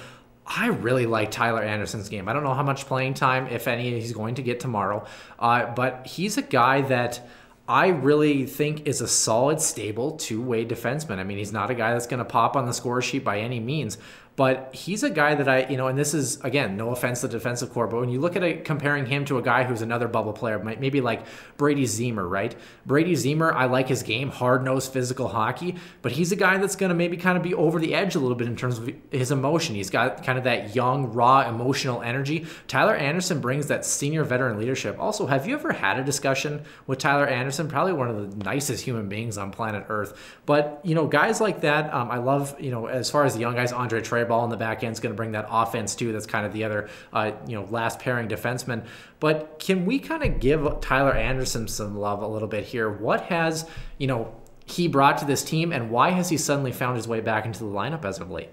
I really like Tyler Anderson's game. I don't know how much playing time, if any, he's going to get tomorrow, uh, but he's a guy that. I really think is a solid, stable two-way defenseman. I mean, he's not a guy that's going to pop on the score sheet by any means, but he's a guy that I, you know, and this is again, no offense to the defensive core, but when you look at it, comparing him to a guy who's another bubble player, maybe like Brady Ziemer, right? Brady Ziemer, I like his game, hard nosed physical hockey, but he's a guy that's going to maybe kind of be over the edge a little bit in terms of his emotion. He's got kind of that young, raw, emotional energy. Tyler Anderson brings that senior veteran leadership. Also, have you ever had a discussion with Tyler Anderson? Probably one of the nicest human beings on planet Earth. But, you know, guys like that, um, I love, you know, as far as the young guys, Andre Trey ball in the back end is going to bring that offense too. That's kind of the other, uh, you know, last pairing defenseman. But can we kind of give Tyler Anderson some love a little bit here? What has, you know, he brought to this team and why has he suddenly found his way back into the lineup as of late?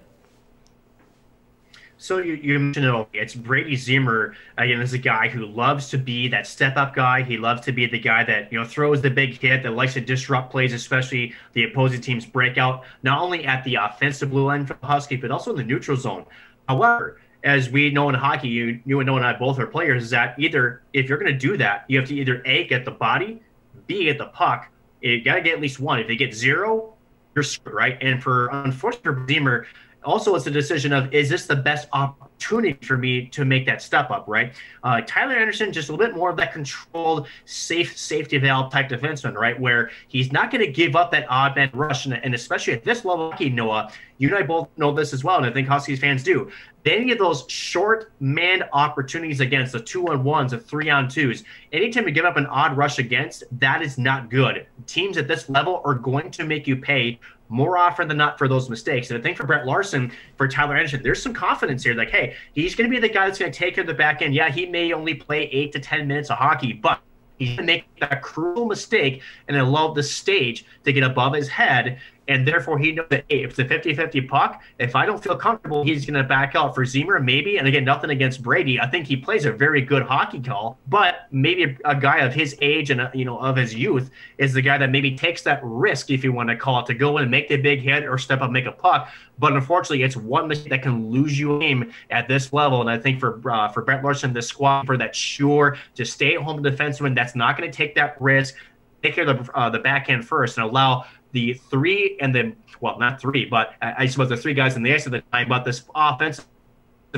So you, you mentioned it. It's Brady Ziemer. Again, this is a guy who loves to be that step-up guy. He loves to be the guy that you know throws the big hit, that likes to disrupt plays, especially the opposing team's breakout. Not only at the offensive blue line for the Husky, but also in the neutral zone. However, as we know in hockey, you you and Noah and I both are players. Is that either if you're going to do that, you have to either a get the body, b get the puck. You got to get at least one. If they get zero, you're screwed, right? And for unfortunate Ziemer also it's a decision of is this the best opportunity for me to make that step up, right? Uh, Tyler Anderson, just a little bit more of that controlled, safe safety valve type defenseman, right? Where he's not going to give up that odd man rush, and, and especially at this level, Noah, you and I both know this as well, and I think Huskies fans do. Any of those short man opportunities against the two on ones, the three on twos, anytime you give up an odd rush against, that is not good. Teams at this level are going to make you pay more often than not for those mistakes. And I think for Brett Larson, for Tyler Anderson, there's some confidence here. Like, hey, he's going to be the guy that's going to take care of the back end. Yeah, he may only play eight to 10 minutes of hockey, but he's going to make that cruel mistake and allow the stage to get above his head and therefore, he knows that hey, if it's a 50 50 puck, if I don't feel comfortable, he's going to back out for Ziemer, maybe. And again, nothing against Brady. I think he plays a very good hockey call, but maybe a, guy of his age and, uh, you know, of his youth is the guy that maybe takes that risk, if you want to call it, to go in and make the big hit or step up, make a puck. But unfortunately, it's one mistake that can lose you a game at this level. And I think for uh, for Brett Larson, the squad, for that sure to stay at home defenseman that's not going to take that risk, take care of the, uh, the back end first and allow the three and then well not three but I suppose the three guys in the ice at the time but this offensive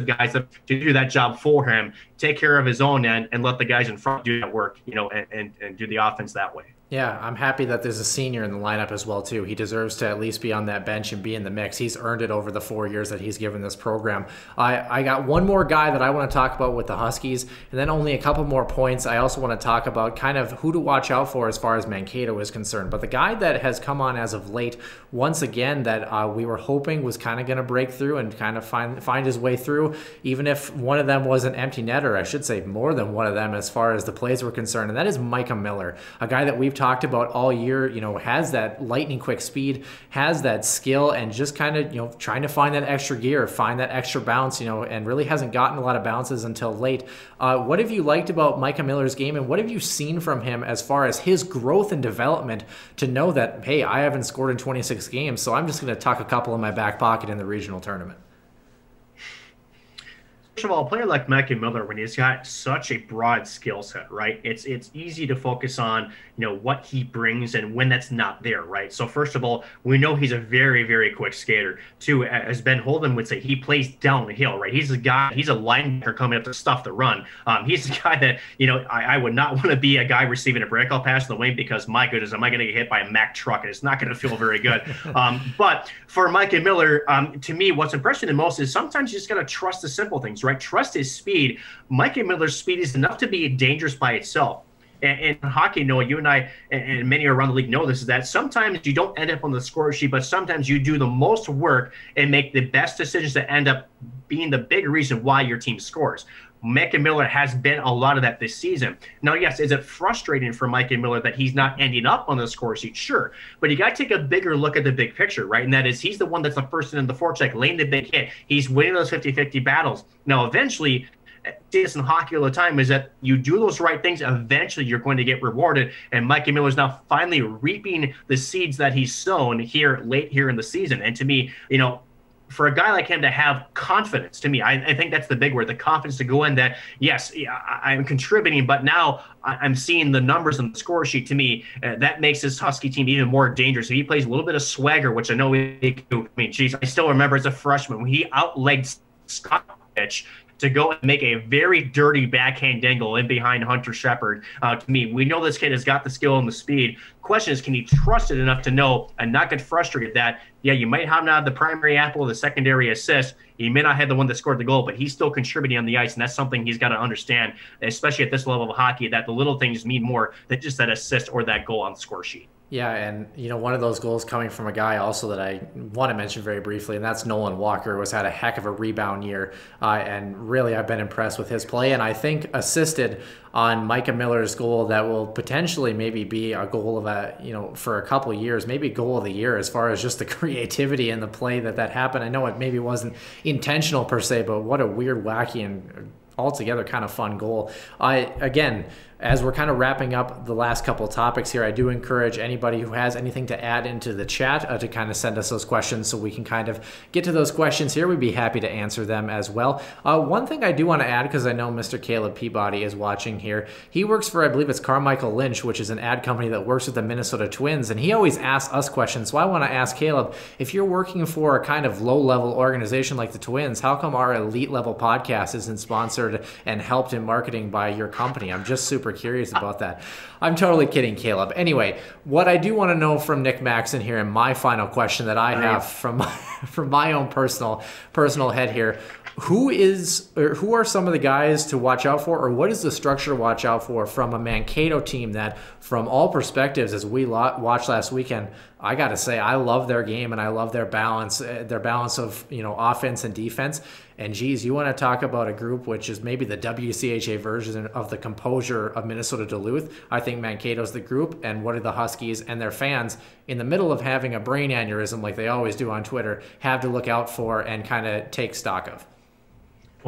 guys to do that job for him take care of his own end and let the guys in front do that work you know and, and, and do the offense that way yeah, I'm happy that there's a senior in the lineup as well too. He deserves to at least be on that bench and be in the mix. He's earned it over the four years that he's given this program. I, I got one more guy that I want to talk about with the Huskies, and then only a couple more points. I also want to talk about kind of who to watch out for as far as Mankato is concerned. But the guy that has come on as of late, once again, that uh, we were hoping was kind of going to break through and kind of find find his way through, even if one of them was an empty netter. I should say more than one of them as far as the plays were concerned, and that is Micah Miller, a guy that we've talked about all year, you know, has that lightning quick speed, has that skill, and just kind of, you know, trying to find that extra gear, find that extra bounce, you know, and really hasn't gotten a lot of bounces until late. Uh, what have you liked about Micah Miller's game, and what have you seen from him as far as his growth and development to know that, hey, I haven't scored in 26 games, so I'm just going to tuck a couple in my back pocket in the regional tournament? First of all, a player like Micah Miller, when he's got such a broad skill set, right? It's it's easy to focus on you know what he brings and when that's not there, right? So first of all, we know he's a very very quick skater. Two, as Ben Holden would say, he plays downhill, right? He's a guy, he's a linebacker coming up to stuff the run. Um, he's a [LAUGHS] guy that you know I, I would not [LAUGHS] want to be a guy receiving a breakout pass in the wing because my goodness, am I going to get hit by a Mack truck and it's not going to feel very good. [LAUGHS] um, but for Micah Miller, um, to me, what's impressive the most is sometimes you just got to trust the simple things, right? Trust his speed. Micah Miller's speed is enough to be dangerous by itself and, in hockey, Noah, you and I and, many around the league know this is that sometimes you don't end up on the score sheet, but sometimes you do the most work and make the best decisions that end up being the big reason why your team scores. Micah Miller has been a lot of that this season. Now, yes, is it frustrating for Micah Miller that he's not ending up on the score sheet? Sure. But you got to take a bigger look at the big picture, right? And that is he's the one that's the person in the forecheck, laying the big hit. He's winning those 50 50 battles. Now, eventually, this in hockey all the time is that you do those right things, eventually you're going to get rewarded. And Micah Miller is now finally reaping the seeds that he's sown here late here in the season. And to me, you know, for a guy like him to have confidence to me, I, I, think that's the big word, the confidence to go in that, yes, I, am contributing, but now I, am seeing the numbers on the score sheet to me. Uh, that makes this Husky team even more dangerous. If he plays a little bit of swagger, which I know he can I mean, geez, I still remember as a freshman when he outlegged Scott Pitch to go and make a very dirty backhand dangle in behind Hunter Shepard. Uh, to me, we know this kid has got the skill and the speed. Question is, can he trust it enough to know and not get frustrated that, yeah, you might have not the primary apple the secondary assist. He may not have the one that scored the goal, but he's still contributing on the ice. And that's something he's got to understand, especially at this level of hockey, that the little things mean more than just that assist or that goal on the score sheet. Yeah, and you know one of those goals coming from a guy also that I want to mention very briefly, and that's Nolan Walker, who has had a heck of a rebound year, uh, and really I've been impressed with his play, and I think assisted on Micah Miller's goal that will potentially maybe be a goal of a you know for a couple years, maybe goal of the year as far as just the [LAUGHS] creativity and the play that that happened. I know it maybe wasn't intentional per se, but what a weird, wacky, and altogether kind of fun goal. I again as we're kind of wrapping up the last couple topics here, I do encourage anybody who has anything to add into the chat uh, to kind of send us those questions so we can kind of get to those questions here. We'd be happy to answer them as well. Uh, one thing I do want to add, because I know Mr. Caleb Peabody is watching here, he works for, I believe it's Carmichael Lynch, which is an ad company that works with the Minnesota Twins, and he always asks us questions. So I want to ask Caleb, if you're working for a kind of low level organization like the Twins, how come our elite level podcast isn't sponsored and helped in marketing by your company? I'm just super super curious about that. I'm totally kidding, Caleb. Anyway, what I do want to know from Nick Maxon here, and my final question that I have from my, [LAUGHS] from my own personal personal head here, who is or who are some of the guys to watch out for, or what is the structure to watch out for from a Mankato team that, from all perspectives, as we watched last weekend, I got to say I love their game and I love their balance, uh, their balance of you know offense and defense. And geez, you want to talk about a group which is maybe the WCHA version of the composure of Minnesota Duluth. I think Mankato's the group, and what are the Huskies and their fans in the middle of having a brain aneurysm like they always do on Twitter have to look out for and kind of take stock of.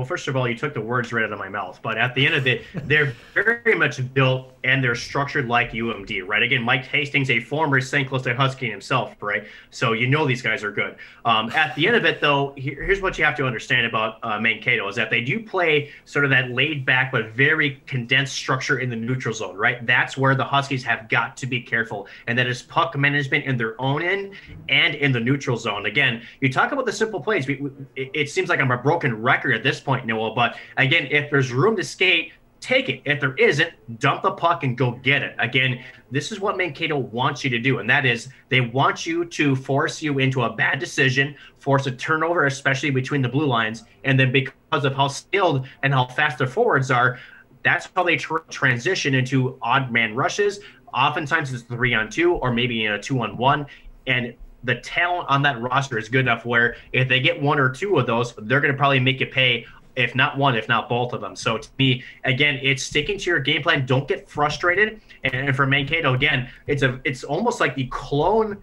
Well, first of all, you took the words right out of my mouth. But at the end of it, [LAUGHS] they're very much built and they're structured like UMD, right? Again, Mike Hastings, a former St. Cloud State Husky himself, right? So you know these guys are good. Um, at the end of it, though, here, here's what you have to understand about uh, Mankato is that they do play sort of that laid back but very condensed structure in the neutral zone, right? That's where the Huskies have got to be careful, and that is puck management in their own end and in the neutral zone. Again, you talk about the simple plays. We, we, it, it seems like I'm a broken record at this point, Noah. But again, if there's room to skate, take it. If there isn't, dump the puck and go get it. Again, this is what Mankato wants you to do, and that is they want you to force you into a bad decision, force a turnover, especially between the blue lines, and then because of how skilled and how fast their forwards are, that's how they tr- transition into odd man rushes. Oftentimes it's three on two, or maybe in a two on one, and the talent on that roster is good enough where if they get one or two of those, they're going to probably make you pay if not one, if not both of them. So to me, again, it's sticking to your game plan. Don't get frustrated. And for Mankato, again, it's a it's almost like the clone.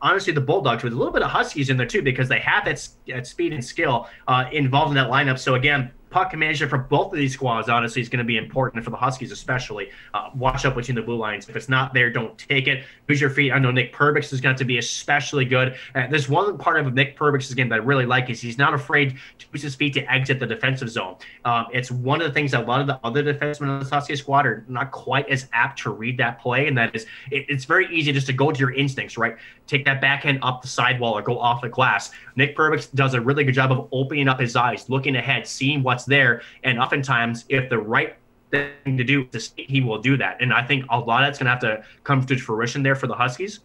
Honestly, the Bulldogs with a little bit of Huskies in there too, because they have that, that speed and skill uh, involved in that lineup. So again, puck management for both of these squads honestly is going to be important for the Huskies especially. Uh, watch out between the blue lines. If it's not there, don't take it. Use your feet. I know Nick Perbix is going to be especially good. Uh, there's one part of Nick Perbix's game that I really like is he's not afraid to use his feet to exit the defensive zone. Um, it's one of the things that a lot of the other defensemen on the Huskies squad are not quite as apt to read that play, and that is it, it's very easy just to go to your instincts, right? Take that backhand up the sidewall or go off the glass. Nick Perbix does a really good job of opening up his eyes, looking ahead, seeing what's there. And oftentimes, if the right thing to do is he will do that. And I think a lot of that's going to have to come to fruition there for the Huskies.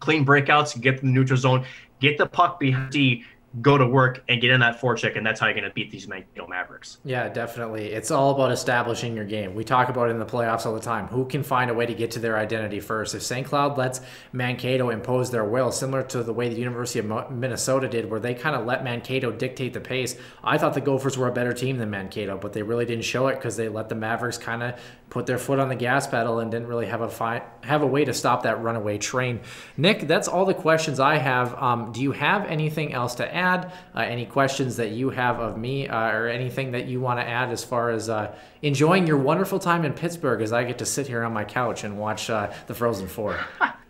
Clean breakouts, get the neutral zone, get the puck behind D, go to work and get in that forecheck, and that's how you're going to beat these Mankato Mavericks. Yeah, definitely. It's all about establishing your game. We talk about it in the playoffs all the time. Who can find a way to get to their identity first? If St. Cloud lets Mankato impose their will, similar to the way the University of Minnesota did, where they kind of let Mankato dictate the pace, I thought the Gophers were a better team than Mankato, but they really didn't show it because they let the Mavericks kind of put their foot on the gas pedal and didn't really have a fi- have a way to stop that runaway train. Nick, that's all the questions I have. Um, do you have anything else to add? Uh, any questions that you have of me, uh, or anything that you want to add as far as uh, enjoying your wonderful time in Pittsburgh as I get to sit here on my couch and watch uh, the Frozen Four? [LAUGHS]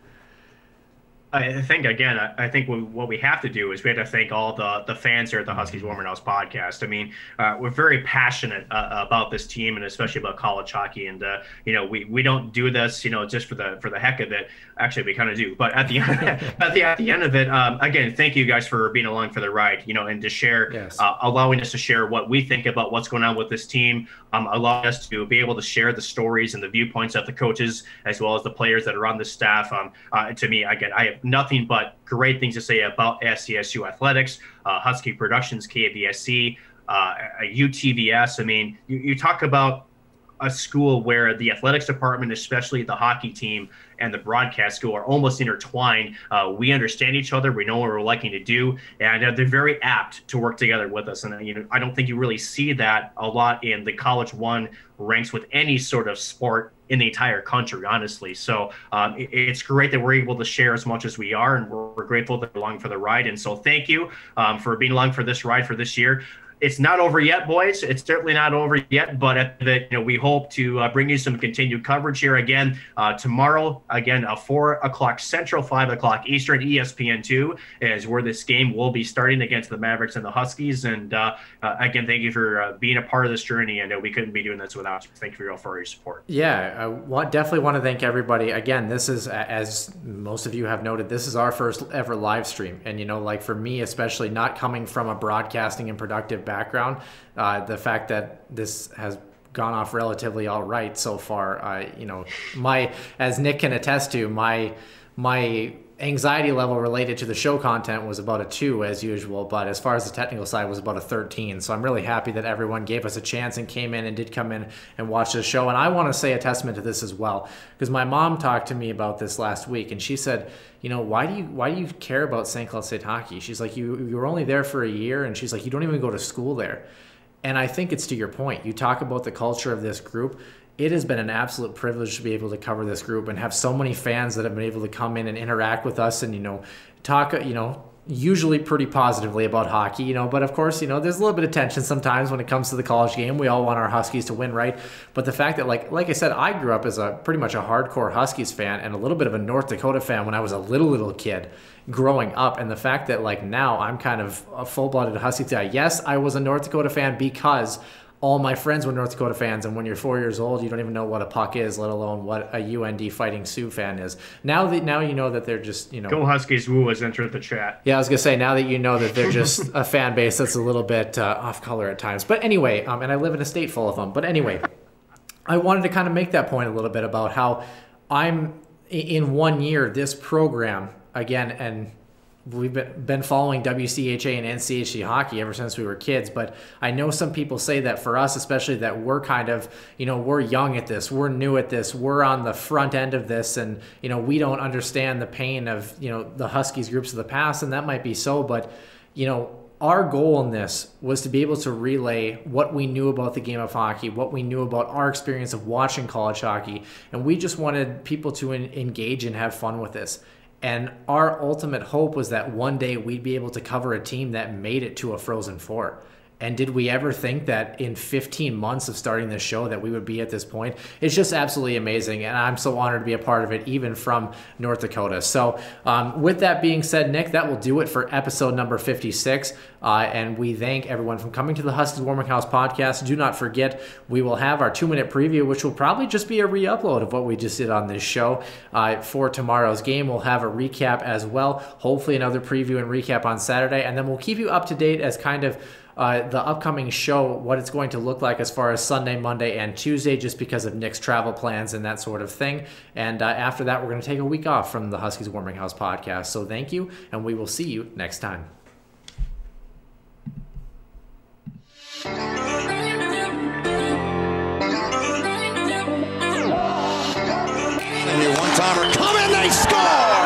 I think again, I think what we have to do is we have to thank all the the fans here at the Huskies Warming House podcast. I mean, uh, we're very passionate uh, about this team and especially about college hockey. And uh, you know, we we don't do this, you know, just for the for the heck of it. Actually, we kind of do. But at the end, [LAUGHS] [LAUGHS] at the at the end of it, um, again, thank you guys for being along for the ride. You know, and to share, yes. Uh, allowing us to share what we think about what's going on with this team, um, allowing us to be able to share the stories and the viewpoints of the coaches as well as the players that are on the staff. Um, uh, to me, again, I have nothing but great things to say about SCSU athletics, uh, Husky Productions, KVSC, uh, UTVS. I mean, you, you talk about a school where the athletics department, especially the hockey team and the broadcast school, are almost intertwined. Uh, we understand each other. We know what we're liking to do, and uh, they're very apt to work together with us. And you know, I don't think you really see that a lot in the College One ranks with any sort of sport in the entire country, honestly. So um, it, it's great that we're able to share as much as we are, and we're, we're grateful that you're along for the ride. And so thank you um, for being along for this ride for this year it's not over yet, boys. It's certainly not over yet, but the, you know, we hope to uh, bring you some continued coverage here again uh, tomorrow. Again, uh, four o'clock Central, five o'clock Eastern. ESPN two is where this game will be starting against the Mavericks and the Huskies. And uh, uh, again, thank you for being a part of this journey. And we couldn't be doing this without you. Thank you for, for your support. Yeah, I want, definitely want to thank everybody. Again, this is as most of you have noted, this is our first ever live stream, and you know, like for me especially, not coming from a broadcasting and productive background. Uh, the fact that this has gone off relatively all right so far. Uh, you know, my as Nick can attest to, my my anxiety level related to the show content was about a two as usual, but as far as the technical side was about a 13. So I'm really happy that everyone gave us a chance and came in and did come in and watch the show. And I want to say a testament to this as well, because my mom talked to me about this last week and she said, you know, why do you why do you care about St. Cloud State hockey? She's like, you you were only there for a year, and she's like, you don't even go to school there. And I think it's to your point. You talk about the culture of this group it has been an absolute privilege to be able to cover this group and have so many fans that have been able to come in and interact with us and you know talk you know usually pretty positively about hockey you know but of course you know there's a little bit of tension sometimes when it comes to the college game. We all want our huskies to win right? But the fact that like like i said i grew up as a pretty much a hardcore huskies fan and a little bit of a north dakota fan when i was a little little kid growing up. And the fact that like now i'm kind of a full-blooded Husky guy yes i was a north dakota fan because all my friends were North Dakota fans, and when you're four years old, you don't even know what a puck is, let alone what a UND Fighting Sioux fan is. Now that now you know that they're just you know. Go Huskies! Woo has entered the chat. Yeah, I was gonna say now that you know that they're [LAUGHS] just a fan base that's a little bit uh, off color at times. But anyway, um, and I live in a state full of them. But anyway, I wanted to kind of make that point a little bit about how I'm in one year this program again and we've been following WCHA and NCHC hockey ever since we were kids. But I know some people say that for us, especially that we're kind of, you know, we're young at this, we're new at this, we're on the front end of this, and, you know, we don't understand the pain of, you know, the Huskies groups of the past. And that might be so, but, you know, our goal in this was to be able to relay what we knew about the game of hockey, what we knew about our experience of watching college hockey, and we just wanted people to engage and have fun with this. And our ultimate hope was that one day we'd be able to cover a team that made it to a Frozen Four. And did we ever think that in 15 months of starting this show that we would be at this point? It's just absolutely amazing, and I'm so honored to be a part of it, even from North Dakota. So, um, with that being said, Nick, that will do it for episode number 56. Uh, and we thank everyone from coming to the Huskies Warming House podcast. Do not forget, we will have our two minute preview, which will probably just be a re upload of what we just did on this show uh, for tomorrow's game. We'll have a recap as well, hopefully, another preview and recap on Saturday, and then we'll keep you up to date as kind of uh, the upcoming show, what it's going to look like as far as Sunday, Monday, and Tuesday, just because of Nick's travel plans and that sort of thing. And uh, after that, we're going to take a week off from the Huskies Warming House podcast. So thank you, and we will see you next time. One-timer coming, they score!